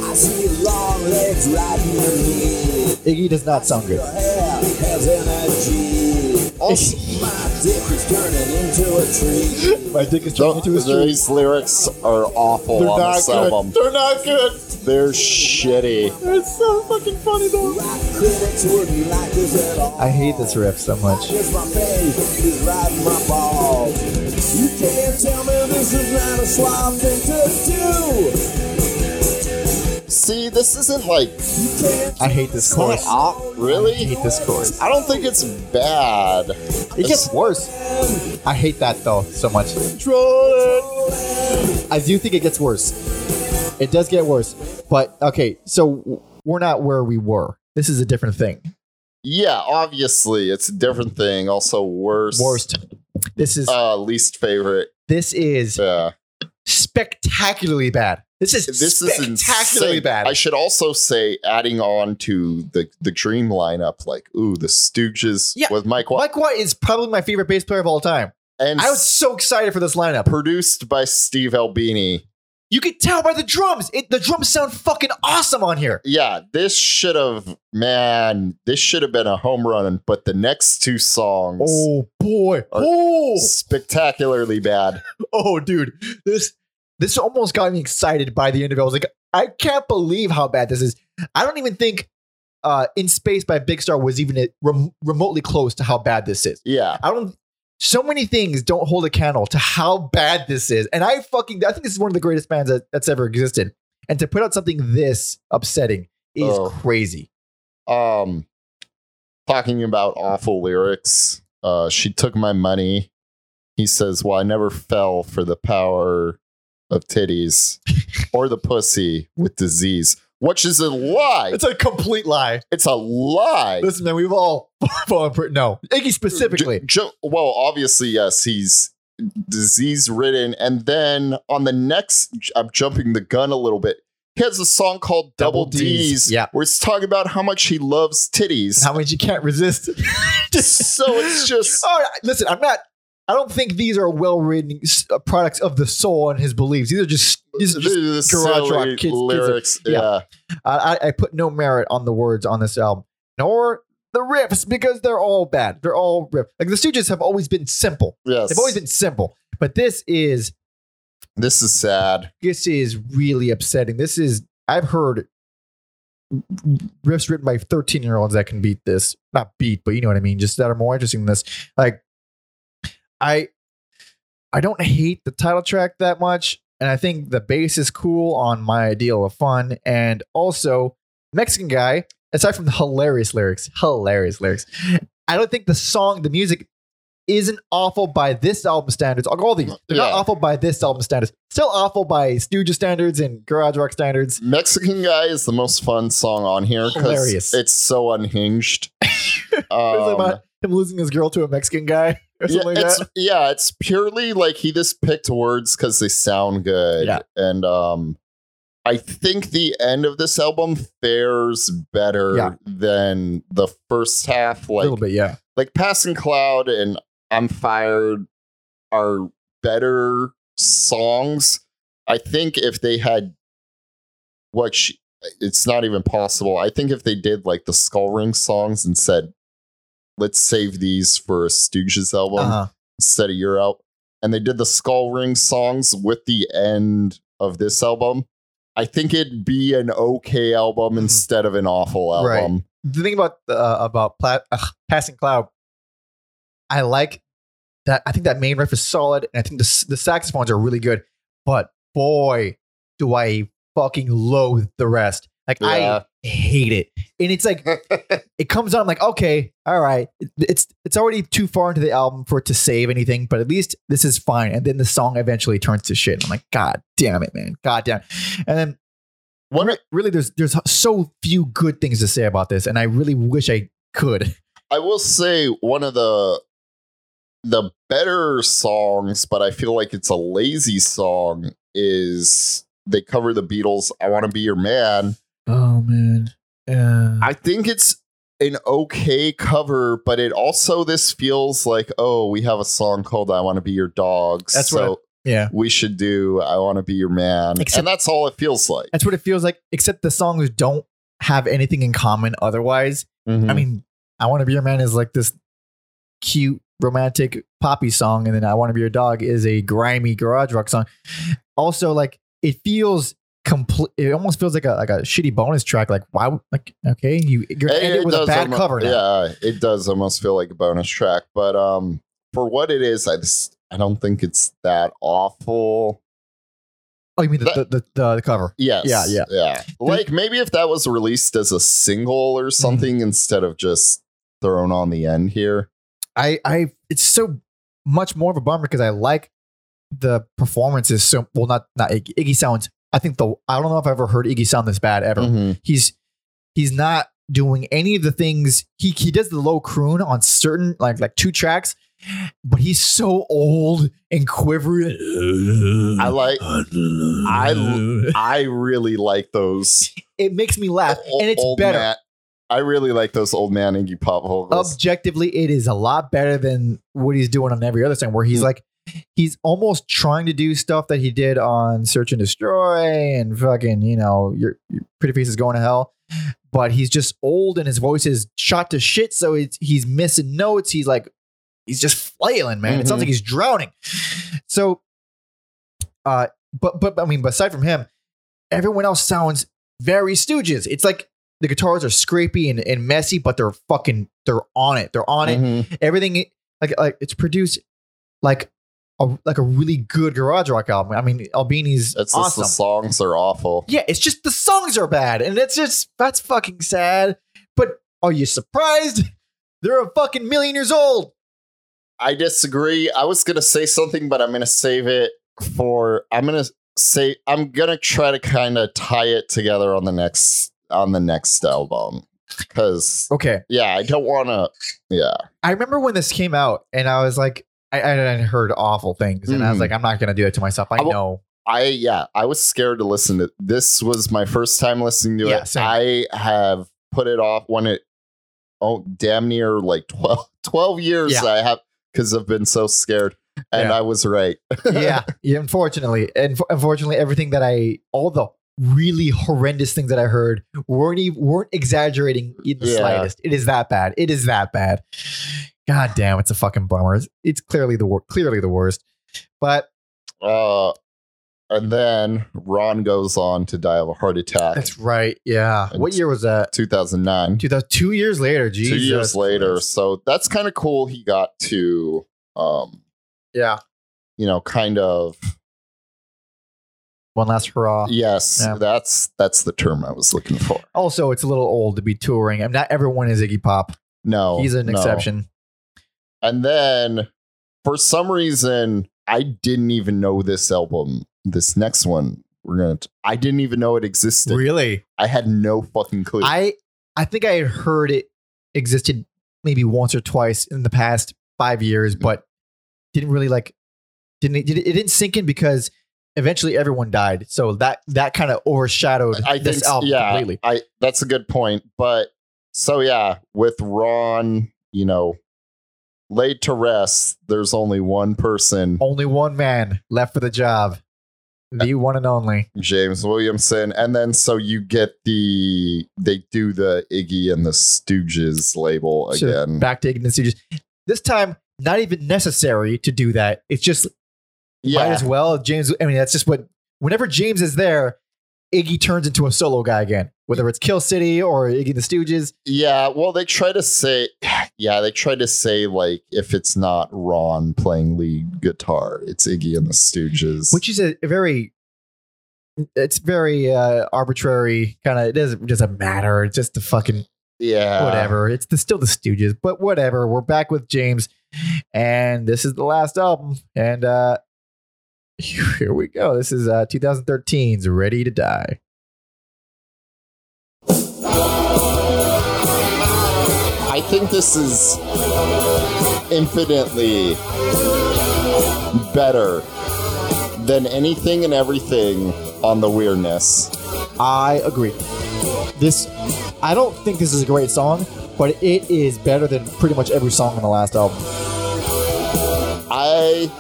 I see long legs riding your knee. Iggy does not sound good. Your hair has energy. also My dick is turning into a tree. My dick is turning into a street. these lyrics are awful They're on not this good. album. They're not good. They're shitty. It's so fucking funny though. My critics wouldn't like this at all. I hate this riff so much. Cause my face is riding my balls. You can't tell me this is not a slob thing to do. See, this isn't like I hate this chorus. Really? I hate this chorus. I don't think it's bad. It gets worse. I hate that though so much. I do think it gets worse. It does get worse. But okay, so we're not where we were. This is a different thing. Yeah, obviously, it's a different thing. Also, worse. Worst. This is Uh, least favorite. this is Yeah. spectacularly bad. This is This is spectacularly bad. I should also say, adding on to the the dream lineup, like ooh, the Stooges Yeah, with Mike Watt, Mike Watt is probably my favorite bass player of all time. and I was so excited for this lineup. produced by Steve Albini. You can tell by the drums. It, the drums sound fucking awesome on here. Yeah, this should have man, this should have been a home run, but the next two songs Oh boy. Oh. spectacularly bad. Oh dude. This this almost got me excited by the end of it. I was like, I can't believe how bad this is. I don't even think uh In Space by Big Star was even rem- remotely close to how bad this is. Yeah, I don't so many things don't hold a candle to how bad this is. And I fucking I think this is one of the greatest bands that, that's ever existed. And to put out something this upsetting is Oh. crazy. um talking about awful lyrics uh she took my money he says well i never fell for the power of titties or the pussy with disease which is a lie It's a complete lie. it's a lie Listen, man, we've all fallen for no. Iggy specifically. Ju- ju- well obviously yes he's disease ridden and then on the next i'm jumping the gun a little bit he has a song called double, Double Ds, d's, yeah. where it's talking about how much he loves titties How much you can't resist. so it's just All right, listen, I'm not. I don't think these are well-written uh, products of the soul and his beliefs. These are just these are just. Garage rock kids- kids are- lyrics. yeah. yeah. I, I- I put no merit on the words on this album, nor the riffs because they're all bad. They're all riff. Like the Stooges have always been simple. Yes. They've always been simple, but this is This is sad. this is really upsetting. This is I've heard riffs written by 13 year olds that can beat this. Not beat, but you know what I mean, just that are more interesting than this. Like I I don't hate the title track that much. And I think the bass is cool on my ideal of fun. And also, Mexican guy, aside from the hilarious lyrics, hilarious lyrics, I don't think the song, the music isn't awful by this album standards. I'll go all these. They're not Yeah. awful by this album standards. Still awful by Stooges standards and garage rock standards. Mexican guy is the most fun song on here because it's so unhinged. Um, about him losing his girl to a Mexican guy yeah, like it's that? yeah, it's purely like he just picked words because they sound good. Yeah. And um I think the end of this album fares better Yeah. than the first half. Like a little bit, yeah. like Passing Cloud and I'm Fired are better songs. I think if they had what she, it's not even possible. I think if they did like the Skull Ring songs and said, let's save these for a Stooges album Uh-huh. instead of your out, and they did the Skull Ring songs with the end of this album, I think it'd be an okay album Mhm. instead of an awful Right. album. the thing about uh, about Pla- uh, passing cloud i like that i think that main riff is solid and i think the, the saxophones are really good but boy do i fucking loathe the rest like Yeah. i hate it. And it's like it comes on I'm like okay all right. It's it's already too far into the album for it to save anything but at least this is fine. And then the song eventually turns to shit. I'm like god damn it man. God damn. And then One really there's there's so few good things to say about this and i really wish i could. I will say one of the the better songs, but I feel like it's a lazy song, is they cover the Beatles' I Wanna Be Your Man. Oh man yeah I think it's an okay cover, but it also this feels like, oh, we have a song called I Wanna Be Your Dog. That's so what yeah we should do I Wanna Be Your Man. Except- and that's all it feels like. that's what it feels like except the songs don't have anything in common otherwise i Mhm. mean i want to be your man is like this cute romantic poppy song and then i want to be your dog is a grimy garage rock song also like it feels complete it almost feels like a like a shitty bonus track like why would- like okay you you're It- ending it with a does bad almo- cover now. Yeah, it does almost feel like a bonus track, but um, for what it is, I just I don't think it's that awful. oh you mean the, That- the, the, the cover Yes, Yeah, yeah. yeah. Like maybe if that was released as a single Mm-hmm. or something instead of just thrown on the end here. I I it's so much more of a bummer because I like the performances so well not not Iggy. Iggy sounds I think the I don't know if I've ever heard Iggy sound this bad ever. Mhm. He's he's not doing any of the things he he does the low croon on certain like like two tracks, but he's so old and quivery. I like. I I really like those. it makes me laugh old- and it's better. man- I really like those old man Iggy Pop vocals. objectively it is a lot better than what he's doing on every other song where he's Hmm. like he's almost trying to do stuff that he did on search and destroy and fucking you know your, your pretty face is going to hell. But he's just old and his voice is shot to shit. So it's, he's missing notes. He's like he's just flailing man. It sounds like he's drowning. So uh but but i mean aside from him everyone else sounds very stooges. It's like the guitars are scrapey and, and messy, but they're fucking they're on it. They're on it. Mhm. Everything like like it's produced like a like a really good garage rock album. I mean, Albini's It's just the songs are awful. yeah, it's just the songs are bad, and it's just that's fucking sad. But are you surprised? They're a fucking million years old. I disagree. I was gonna say something, but I'm gonna save it for. I'm gonna say I'm gonna try to kind of tie it together on the next on the next album because Okay, yeah, I don't want to. Yeah, I remember when this came out, and I was like, I, I heard awful things, and I was like, mm. I'm not gonna do it to myself. I I will- know. I yeah, I was scared to listen to. This was my first time listening to Yeah, it. same. I have put it off when it. Oh, damn near like 12, 12 years Yeah. I have because I've been so scared, and Yeah. I was right. yeah, yeah. Unfortunately, and unfortunately, everything that I, all the really horrendous things that I heard weren't even, weren't exaggerating in the Yeah. slightest. It is that bad. It is that bad. God damn, it's a fucking bummer. It's, it's clearly the wor- clearly the worst. But Uh, and then Ron goes on to die of a heart attack. that's right. Yeah. And What year was that? 2009. 2000, two years later. Jesus Two years later. So that's kind of cool. He got to, um, Yeah. you know, kind of. One last hurrah. Yes, Yeah. that's that's the term I was looking for. Also, it's a little old to be touring. I mean, not everyone is Iggy Pop. No, He's an no. exception. And then, for some reason, I didn't even know this album. This next one, we're gonna. T- I didn't even know it existed. Really? I had no fucking clue. I I think I had heard it existed maybe once or twice in the past five years, mm. but didn't really like didn't it, it didn't sink in because eventually everyone died. So that that kind of overshadowed I this think, album yeah, completely. I that's a good point. But so yeah, with Ron, you know, laid to rest, there's only one person, Only one man left for the job. The one and only. James Williamson, and then so you get the they do the Iggy and the Stooges label So again. back to Ignorance Stooges. This time, not even necessary to do that. It's just might as well. James, I mean, that's just what, whenever James is there, Iggy turns into a solo guy again, whether it's Kill City or Iggy the Stooges. Yeah, well, they try to say, yeah, they try to say like if it's not Ron playing lead guitar, it's Iggy and the Stooges. which is a, very it's very uh arbitrary kind of it doesn't it doesn't matter it's just the fucking yeah, whatever it's the, still the stooges but whatever we're back with james and this is the last album and uh here we go this is uh 2013's ready to die I think this is infinitely better than anything and everything on the weirdness. i agree this i don't think this is a great song but it is better than pretty much every song on the last album I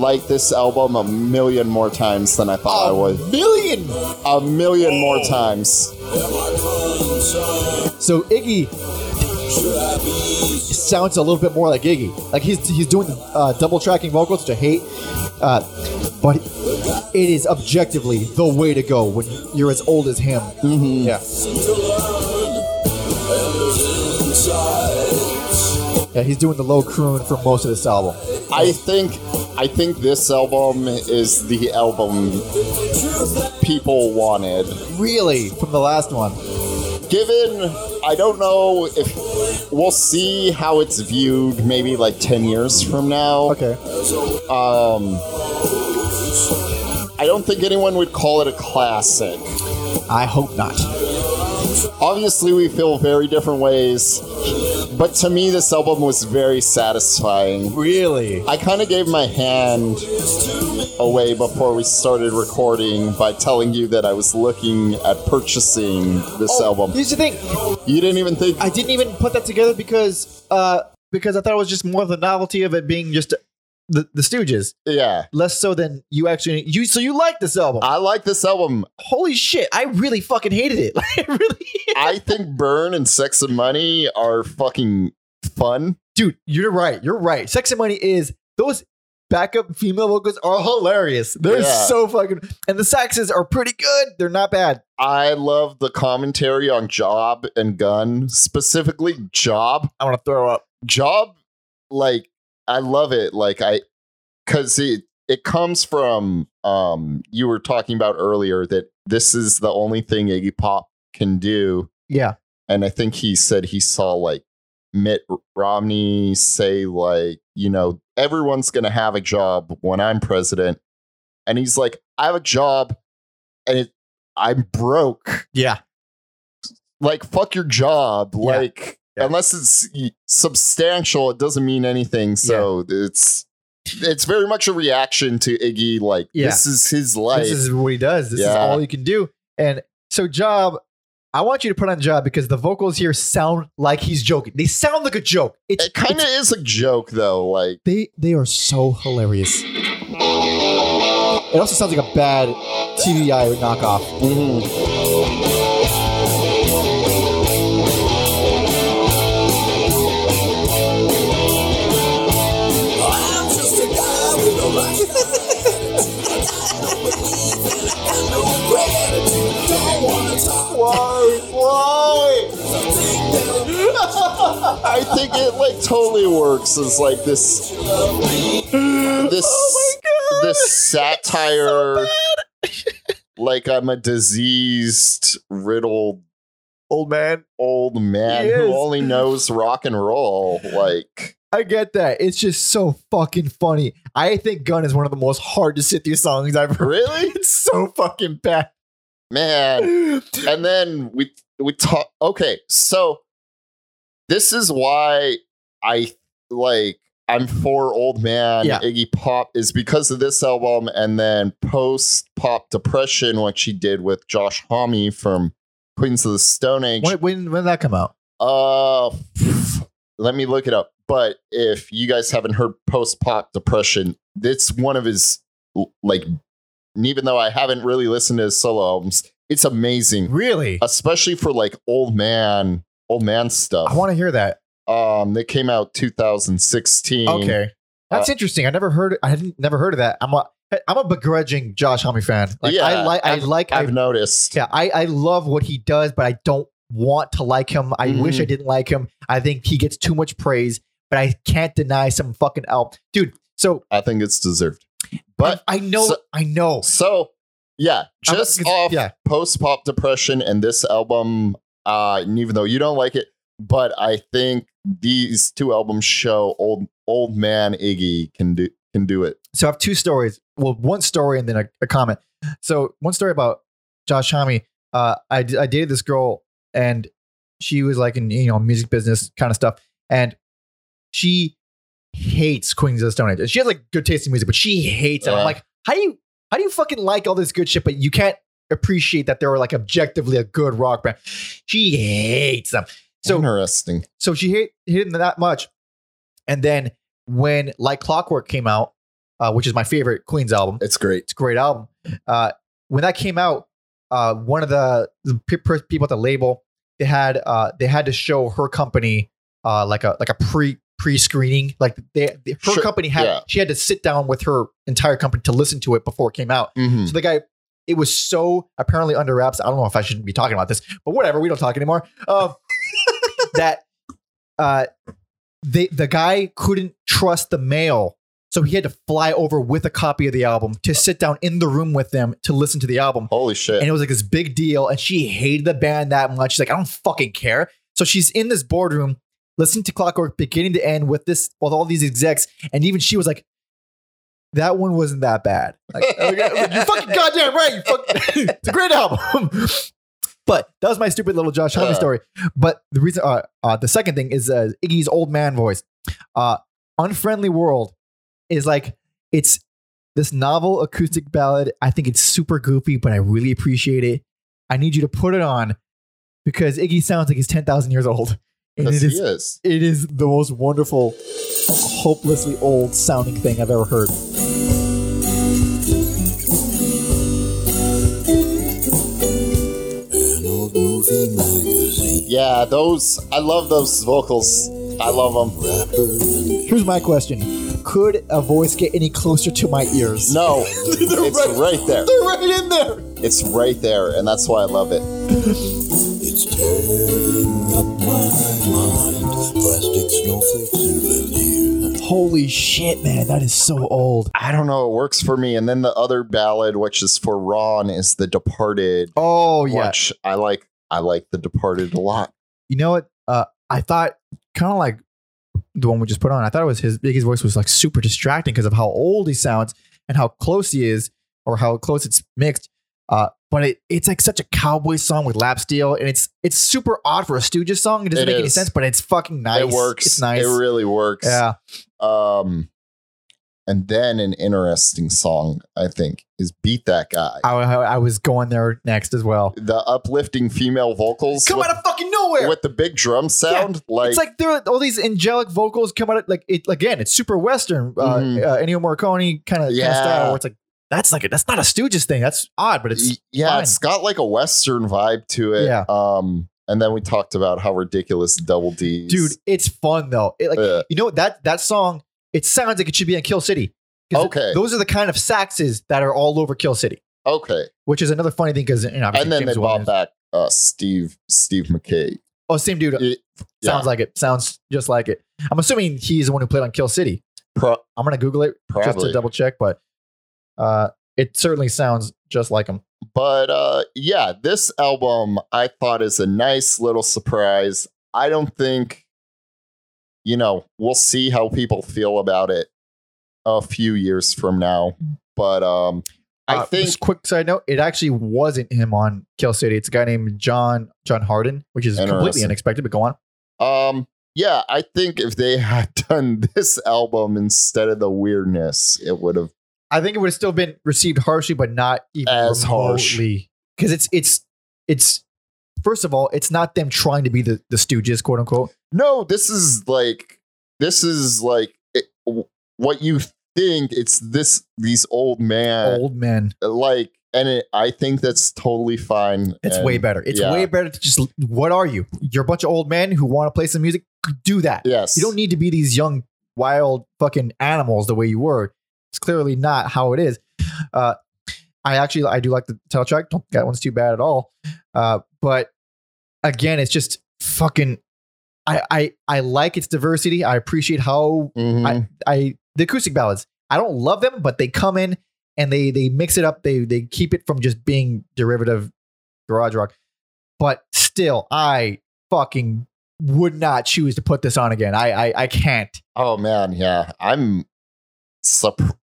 like this album a million more times than I thought I would. A million A million more times. So Iggy sounds a little bit more like Iggy. Like he's he's doing uh, double tracking vocals, which I hate. Uh, but it is objectively the way to go when you're as old as him. Yeah. Yeah, he's doing the low croon for most of this album. I think I think this album is the album people wanted. Really, from the last one. Given I don't know if we'll see how it's viewed maybe like 10 years from now. Okay. Um I don't think anyone would call it a classic. I hope not. Obviously we feel very different ways, but to me this album was very satisfying. Really? I kind of gave my hand away before we started recording by telling you that I was looking at purchasing this Oh, album. Here's the thing. You didn't even think. I didn't even put that together because uh because I thought it was just more of the novelty of it being just the, the Stooges, yeah, less so than you actually you. So you like this album? I like this album. Holy shit! I really fucking hated it. I really, I think Burn and Sex and Money are fucking fun. dude, you're right. You're right. Sex and Money is those backup female vocals are hilarious. They're Yeah. so fucking, and the saxes are pretty good. They're not bad. I love the commentary on Job and Gun, specifically Job. I want to throw up. Job, like I love it. Like I, because it it comes from um you were talking about earlier that this is the only thing Iggy Pop can do, Yeah, and I think he said he saw like Mitt Romney say like you know everyone's gonna have a job when I'm president, and he's like I have a job, and it I'm broke yeah, like fuck your job Yeah. like Yeah. unless it's substantial it doesn't mean anything so it's it's very much a reaction to iggy like Yeah. this is his life this is what he does. This is all you can do. And so, Job, I want you to put on Job because the vocals here sound like he's joking. They sound like a joke. It's it kind of is a joke though like they they are so hilarious. It also sounds like a bad T.V. Eye knockoff. I'm i think it like totally works as like this this Oh this satire like i'm a diseased riddled Old man. old man who only knows rock and roll. Like, I get that. It's just so fucking funny. I think Gun is one of the most hard to sit through songs I've heard. really, It's so fucking bad. man. And then we we talk. Okay, so this is why I like. I'm for old man Yeah. Iggy Pop is because of this album, and then post pop depression, what she did with Josh Homme from Queens of the Stone Age. When, when, when did that come out? Uh, let me look it up. But if you guys haven't heard post pop depression, it's one of his like. Even though I haven't really listened to his solo albums, it's amazing, Really? especially for like old man, old man stuff. I want to hear that. um, that came out 2016. Okay. That's Uh, interesting. I never heard I hadn't never heard of that. I'm a, I'm a begrudging Josh Homme fan. Like Yeah, I like I I've- like I I've noticed. Yeah, I, I love what he does, but I don't want to like him. I wish Mm-hmm. I didn't like him. I think he gets too much praise, but I can't deny some fucking album. Dude, so I think it's deserved. But I, I know, so- I know. so yeah, just off yeah. post pop depression and this album, uh, and even though you don't like it, but I think these two albums show old old man Iggy can do can do it. So I have two stories. Well, one story and then a, a comment. So one story about Josh Homme. Uh, I I dated this girl and she was like in, you know, music business kind of stuff. And she hates Queens of the Stone Age. She has like good taste in music, but she hates it. I'm like, how do you, how do you fucking like all this good shit, but you can't appreciate that they were like objectively a good rock band? She hates them. So interesting. so she hate hit them that much. And then when Like Clockwork came out, uh, which is my favorite Queens album, It's great. it's a great album. Uh, when that came out, uh, one of the, the people at the label they had uh, they had to show her company uh, like a like a pre pre screening. Like they, they- her Sure, company had yeah. she had to sit down with her entire company to listen to it before it came out. Mhm. So the guy, it was so apparently under wraps. I don't know if I shouldn't be talking about this, but whatever. We don't talk anymore. Um, that uh, they the guy couldn't trust the mail, so he had to fly over with a copy of the album to sit down in the room with them to listen to the album. Holy shit. And it was like this big deal. And she hated the band that much. She's like, I don't fucking care. So she's in this boardroom listening to Clockwork beginning to end with this with all these execs. And even she was like, that one wasn't that bad. Like, like, you fucking goddamn right. You it's a great album. but that was my stupid little Josh Homme Uh. story. But the reason, uh, uh, the second thing is uh, Iggy's old man voice. Uh, Unfriendly World is like it's this novel acoustic ballad. I think it's super goofy, but I really appreciate it. I need you to put it on because Iggy sounds like he's ten thousand years old, and Yes, it he is is. it is the most wonderful, hopelessly old sounding thing I've ever heard. An old movie magazine. Yeah, those I love those vocals. I love them. Here's my question: Could a voice get any closer to my ears? No, it's right- right there. they're right in there. It's right there, and that's why I love it. it's tearing up my mind. Plastic snowflakes and veneer. Holy shit, man, that is so old. I don't know, it works for me. And then the other ballad, which is for Ron, is The Departed, Oh yeah, which I like. I like The Departed a lot. you know what? Uh, I thought kind of like the one we just put on. I thought it was his Iggy's voice was like super distracting because of how old he sounds and how close he is, or how close it's mixed. Uh, but it, it's like such a cowboy song with lap steel, and it's it's super odd for a Stooges song. It doesn't It make any sense, but it's fucking nice. It works. It's nice. It really works. yeah. Um, and then an interesting song, I think, is "Beat That Guy." I, I, was going there next as well. the uplifting female vocals Come with, out of fucking nowhere. with the big drum sound. like, it's like there are all these angelic vocals come out of like it again. It's super western, uh, Mhm. uh, Ennio Morricone kind of Yeah. style. Where it's like that's like a, that's not a Stooges thing. That's odd, but it's yeah, fine. it's got like a western vibe to it. Yeah. Um, and then we talked about how ridiculous Double D's, dude. It's fun though. It, like Uh, you know that that song. It sounds like it should be in Kill City. Okay. those are the kind of saxes that are all over Kill City, okay. which is another funny thing because you know, And then James they brought back uh, Steve Steve Mackay. Oh, same dude. It- Sounds like it. Sounds just like it. I'm assuming he's the one who played on Kill City. pro- I'm gonna Google it just to double check, but uh, it certainly sounds just like him. but uh, yeah, this album I thought is a nice little surprise. I don't think, you know, we'll see how people feel about it a few years from now. But um, I Uh, think just quick side note, it actually wasn't him on Kill City. It's a guy named John John Harden, which is completely unexpected. But go on. Um, yeah, I think if they had done this album instead of the weirdness, it would have. I think it would have still been received harshly, but not even As harsh. Because it's it's it's first of all, it's not them trying to be the the Stooges, quote unquote. No, this is like this is like it, what you think. It's this these old man Old men. like, and it, I think that's totally fine. It's and- way better. It's yeah. way better to just what are you? You're a bunch of old men who want to play some music. Do that. Yes, You don't need to be these young, wild fucking animals the way you were. It's clearly not how it is. Uh, I actually I do like the title track. Don't think that one's too bad at all. Uh, but again, it's just fucking. I I I like its diversity. I appreciate how Mhm. I, I the acoustic ballads. I don't love them, but they come in and they they mix it up. They they keep it from just being derivative garage rock. But still, I fucking would not choose to put this on again. I I, I can't. oh man, yeah. I'm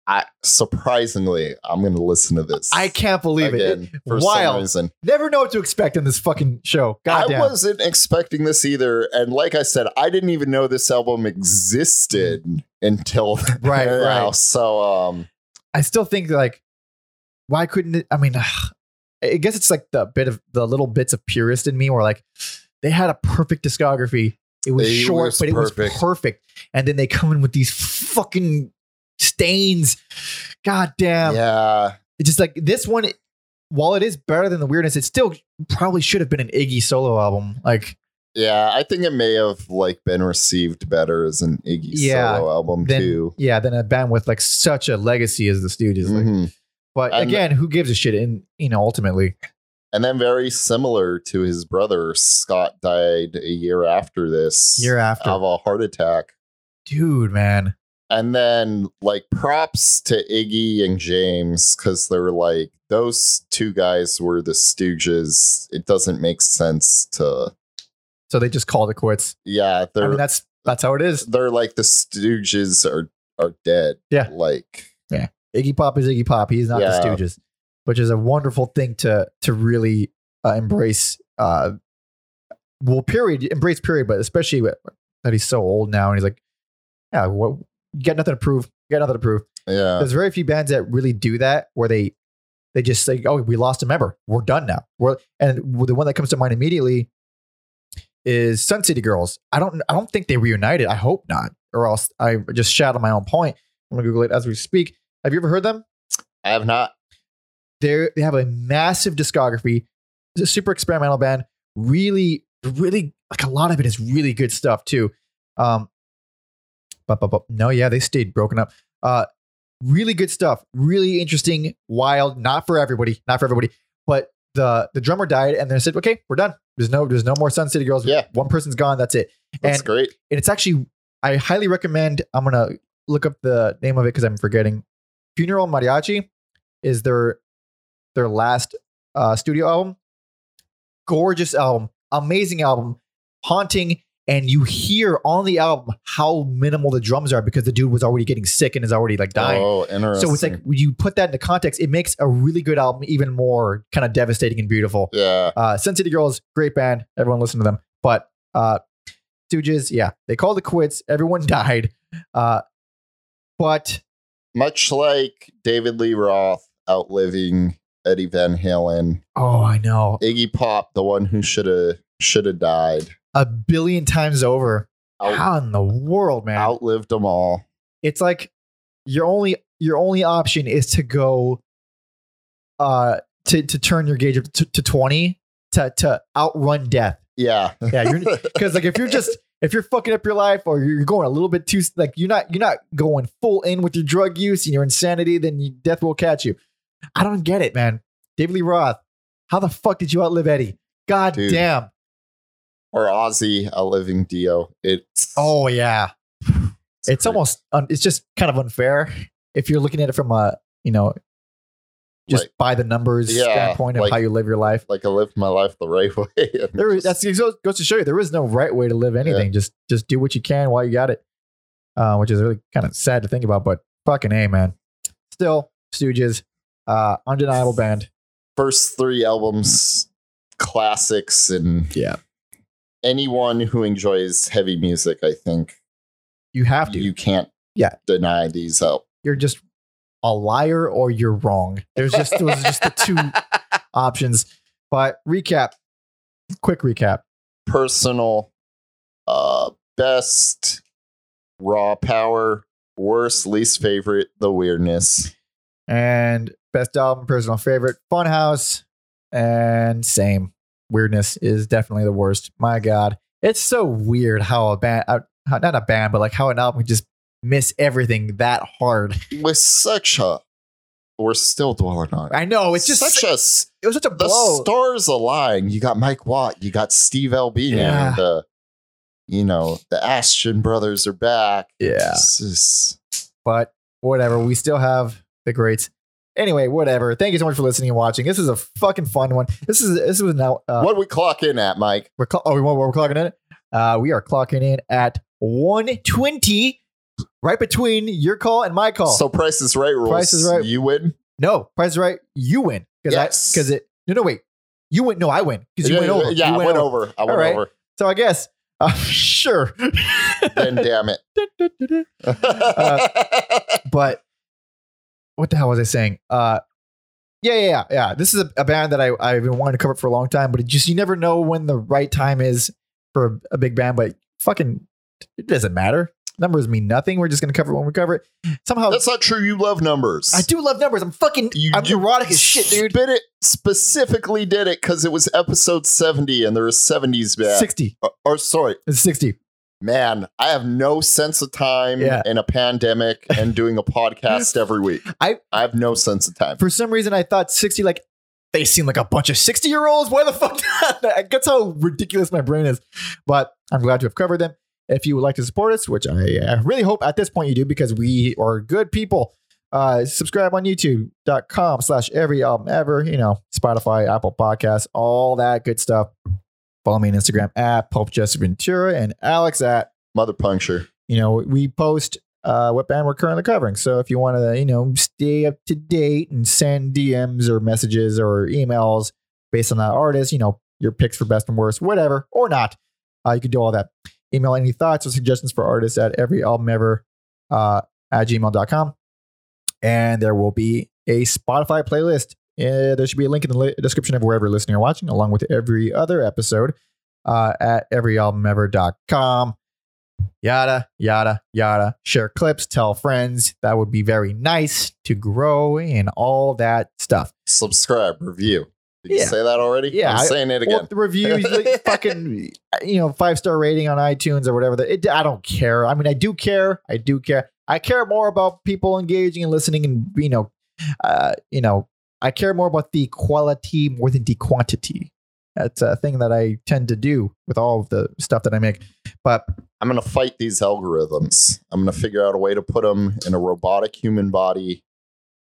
I, surprisingly, I'm gonna listen to this. I can't believe it. for some Wild. reason. Never know what to expect in this fucking show. I wasn't expecting this either, and like I said, I didn't even know this album existed until Right, now. right. So, um, I still think like, why couldn't it? I mean, I guess it's like the bit of the little bits of purist in me, where like they had a perfect discography. It was short, was but it was perfect. And then they come in with these fucking stains. God damn! yeah, It's just like this one. While it is better than the weirdness, it still probably should have been an Iggy solo album. Like yeah, I think it may have like been received better as an Iggy Yeah, solo album then, too. yeah, than a band with like such a legacy as the Stooges. Like, Mhm. but And- again, who gives a shit? And you know, ultimately, And then very similar to his brother, Scott died a year after this year after, of a heart attack. dude, man. And then like props to Iggy and James because they're like those two guys were the Stooges. It doesn't make sense to So they just called it quits. yeah, they're I mean, that's that's how it is. they're like the Stooges are are dead. Yeah. Like yeah, Iggy Pop is Iggy Pop. He's not Yeah. the Stooges, which is a wonderful thing to to really uh, embrace. Uh, well, period, embrace period, but especially with- that he's so old now, and he's like, yeah, what? You got nothing to prove. You got nothing to prove. yeah. There's very few bands that really do that, where they they just say, "Oh, we lost a member. We're done now." We're and the one that comes to mind immediately is Sun City Girls. I don't I don't think they reunited. I hope not, or else I just on my own point. I'm gonna Google it as we speak. Have you ever heard them? I have not They they have a massive discography. It's a super experimental band. Really, really like a lot of it is really good stuff too. Um, but, but, but no, yeah, they stayed broken up. Uh, really good stuff. Really interesting, wild. Not for everybody. Not for everybody. But the the drummer died, and they said, "Okay, we're done. There's no there's no more Sun City Girls. Yeah. one person's gone. That's it." that's And- great. and it's actually I highly recommend. I'm gonna look up the name of it because I'm forgetting. Funeral Mariachi is their their last uh, studio album. Gorgeous album, amazing album, haunting, and you hear on the album how minimal the drums are because the dude was already getting sick and is already like dying. Oh, interesting. so it's like when you put that into context, it makes a really good album even more kind of devastating and beautiful. yeah. Uh, Sun City Girls, great band. Everyone listen to them. But uh, Stooges, yeah, they called it quits. Everyone died. Uh, but Much like David Lee Roth outliving Eddie Van Halen, oh, I know Iggy Pop, the one who should have should have died, a billion times over. out, How in the world, man? outlived them all. It's like your only your only option is to go uh to to turn your gauge up to, to 20 to to outrun death. Yeah, Yeah, you're because like if you're just if you're fucking up your life or you're going a little bit too like you're not you're not going full in with your drug use and your insanity, then you, death will catch you. I don't get it, man. David Lee Roth, how the fuck did you outlive Eddie? God Dude. damn. Or Ozzy living Dio. It's Oh yeah, it's great. almost un- it's just kind of unfair if you're looking at it from a you know just Like- by the numbers Yeah, standpoint of like- how you live your life. like I lived my life the right way. There is, that's goes, to show you there is no right way to live anything. Just just do what you can while you got it, uh, which is really kind of sad to think about. But fucking a man, still Stooges, uh, undeniable band. first three albums, classics, and Yeah, anyone who enjoys heavy music, I think you have to. you can't Yeah. deny these out. You're just a liar or you're wrong. There's just those are just the two options. But recap, quick recap. Personal, uh, best, raw power, worst, least favorite, the weirdness. And best album, personal favorite, Funhouse. And same. Weirdness is definitely the worst. My God. It's so weird how a band, uh, how- not a band, but like how an album can just miss everything that hard. with such a we're still dwelling on it. I know it's just such a. it was such a the blow. stars align. You got Mike Watt, you got Steve Albini, Yeah. the you know the Asheton brothers are back. yeah, is- but whatever. We still have the greats. Anyway, whatever. Thank you so much for listening and watching. This is a fucking fun one. This is this was now. Uh, what we clock in at, Mike? We're cl- oh, we, we're clocking in. Uh, we are clocking in at one twenty, right between your call and my call. So Price is Right rules. Price is Right. You win. no, Price is right. You win because Yes. because it. No, no, wait. You win. No, I win because you yeah, went over. Yeah, You I went went over. I went All right. over. So I guess uh, sure. Then damn it. Uh, but what the hell was I saying? Uh, yeah, yeah, yeah, yeah. This is a, a band that I I've been wanting to cover for a long time, but it just you never know when the right time is for a, a big band. But fucking, it doesn't matter. Numbers mean nothing. We're just gonna cover it when we cover it. Somehow, That's not true. You love numbers. I do love numbers. I'm fucking. You, I'm you neurotic as shit, dude. Spit it specifically did it because it was episode 70 and there was 70s back. Sixty. Or, or sorry, It's sixty. Man, I have no sense of time Yeah. in a pandemic and doing a podcast every week. I- I have no sense of time. For some reason, I thought sixty. Like they seem like a bunch of sixty year olds. Why the fuck? That's how ridiculous my brain is. But I'm glad to have covered them. If you would like to support us, which I uh, really hope at this point you do because we are good people, uh, subscribe on youtube.com slash every album ever, you know, Spotify, Apple Podcasts, all that good stuff. Follow me on Instagram at Pope Jesse Ventura and Alex at, Mother puncture. you know, we post uh, what band we're currently covering. So if you want to, you know, stay up to date and send DMs or messages or emails based on that artist, you know, your picks for best and worst, whatever, or not, uh, you can do all that. Email any thoughts or suggestions for artists at every album ever uh, at gmail.com. And there will be a Spotify playlist. Uh, there should be a link in the li- description of wherever you're listening or watching, along with every other episode uh, at everyalbumever.com yada yada yada. Share clips tell friends. That would be very nice to grow and all that stuff. Subscribe, review. Did you say that already? Yeah, I'm I- saying it Well, again. the reviews like, fucking you know five star rating on itunes or whatever the, it, i don't care. I mean i do care. I do care. I care more about people engaging and listening and you know uh you know i care more about the quality more than the quantity that's a thing that i tend to do with all of the stuff that i make but I'm going to fight these algorithms. I'm going to figure out a way to put them in a robotic human body.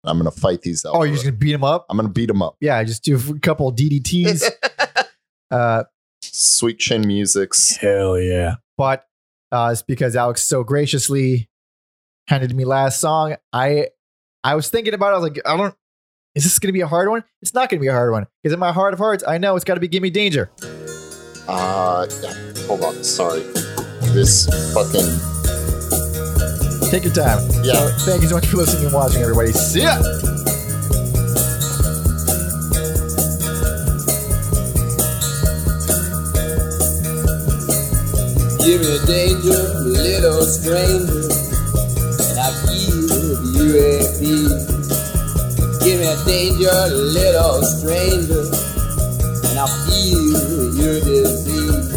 I'm going to fight these algorithms. oh you're just gonna beat them up I'm going to beat them up. yeah, I just do a couple DDTs. uh, Sweet chin musics. hell yeah! But uh, it's because Alex so graciously handed me last song. I I was thinking about. it. I was like, I don't. Is this gonna be a hard one? It's not gonna be a hard one because in my heart of hearts, I know it's got to be "Gimme Danger." Uh, yeah, hold on. Sorry. This fucking. Take your time. Yeah. So, thank you so much for listening and watching, everybody. See ya. Give me danger, little stranger, and I feel you at peace. Give me a danger, little stranger, and I'll feel your disease.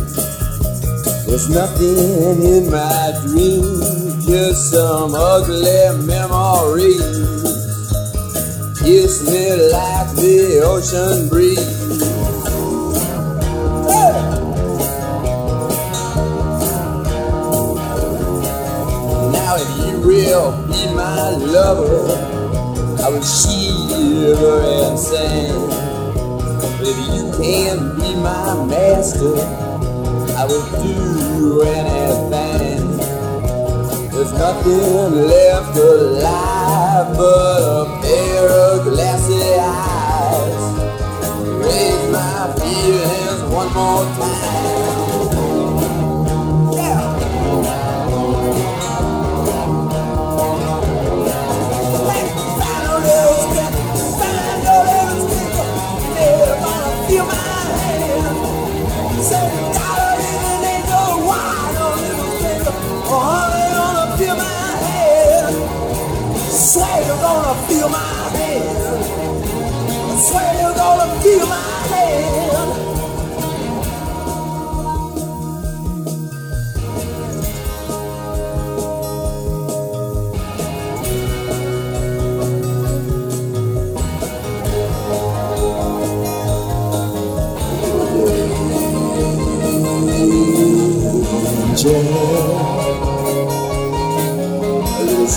There's nothing in my dreams, just some ugly memories. Kiss me like the ocean breeze. Now if you will be my lover, I will shiver and sing. If you can be my master, I will do anything. There's nothing left alive but a pair of glassy eyes. Raise my feelings one more time. you're gonna feel my hand. I swear you're gonna feel my hand. Angel, let's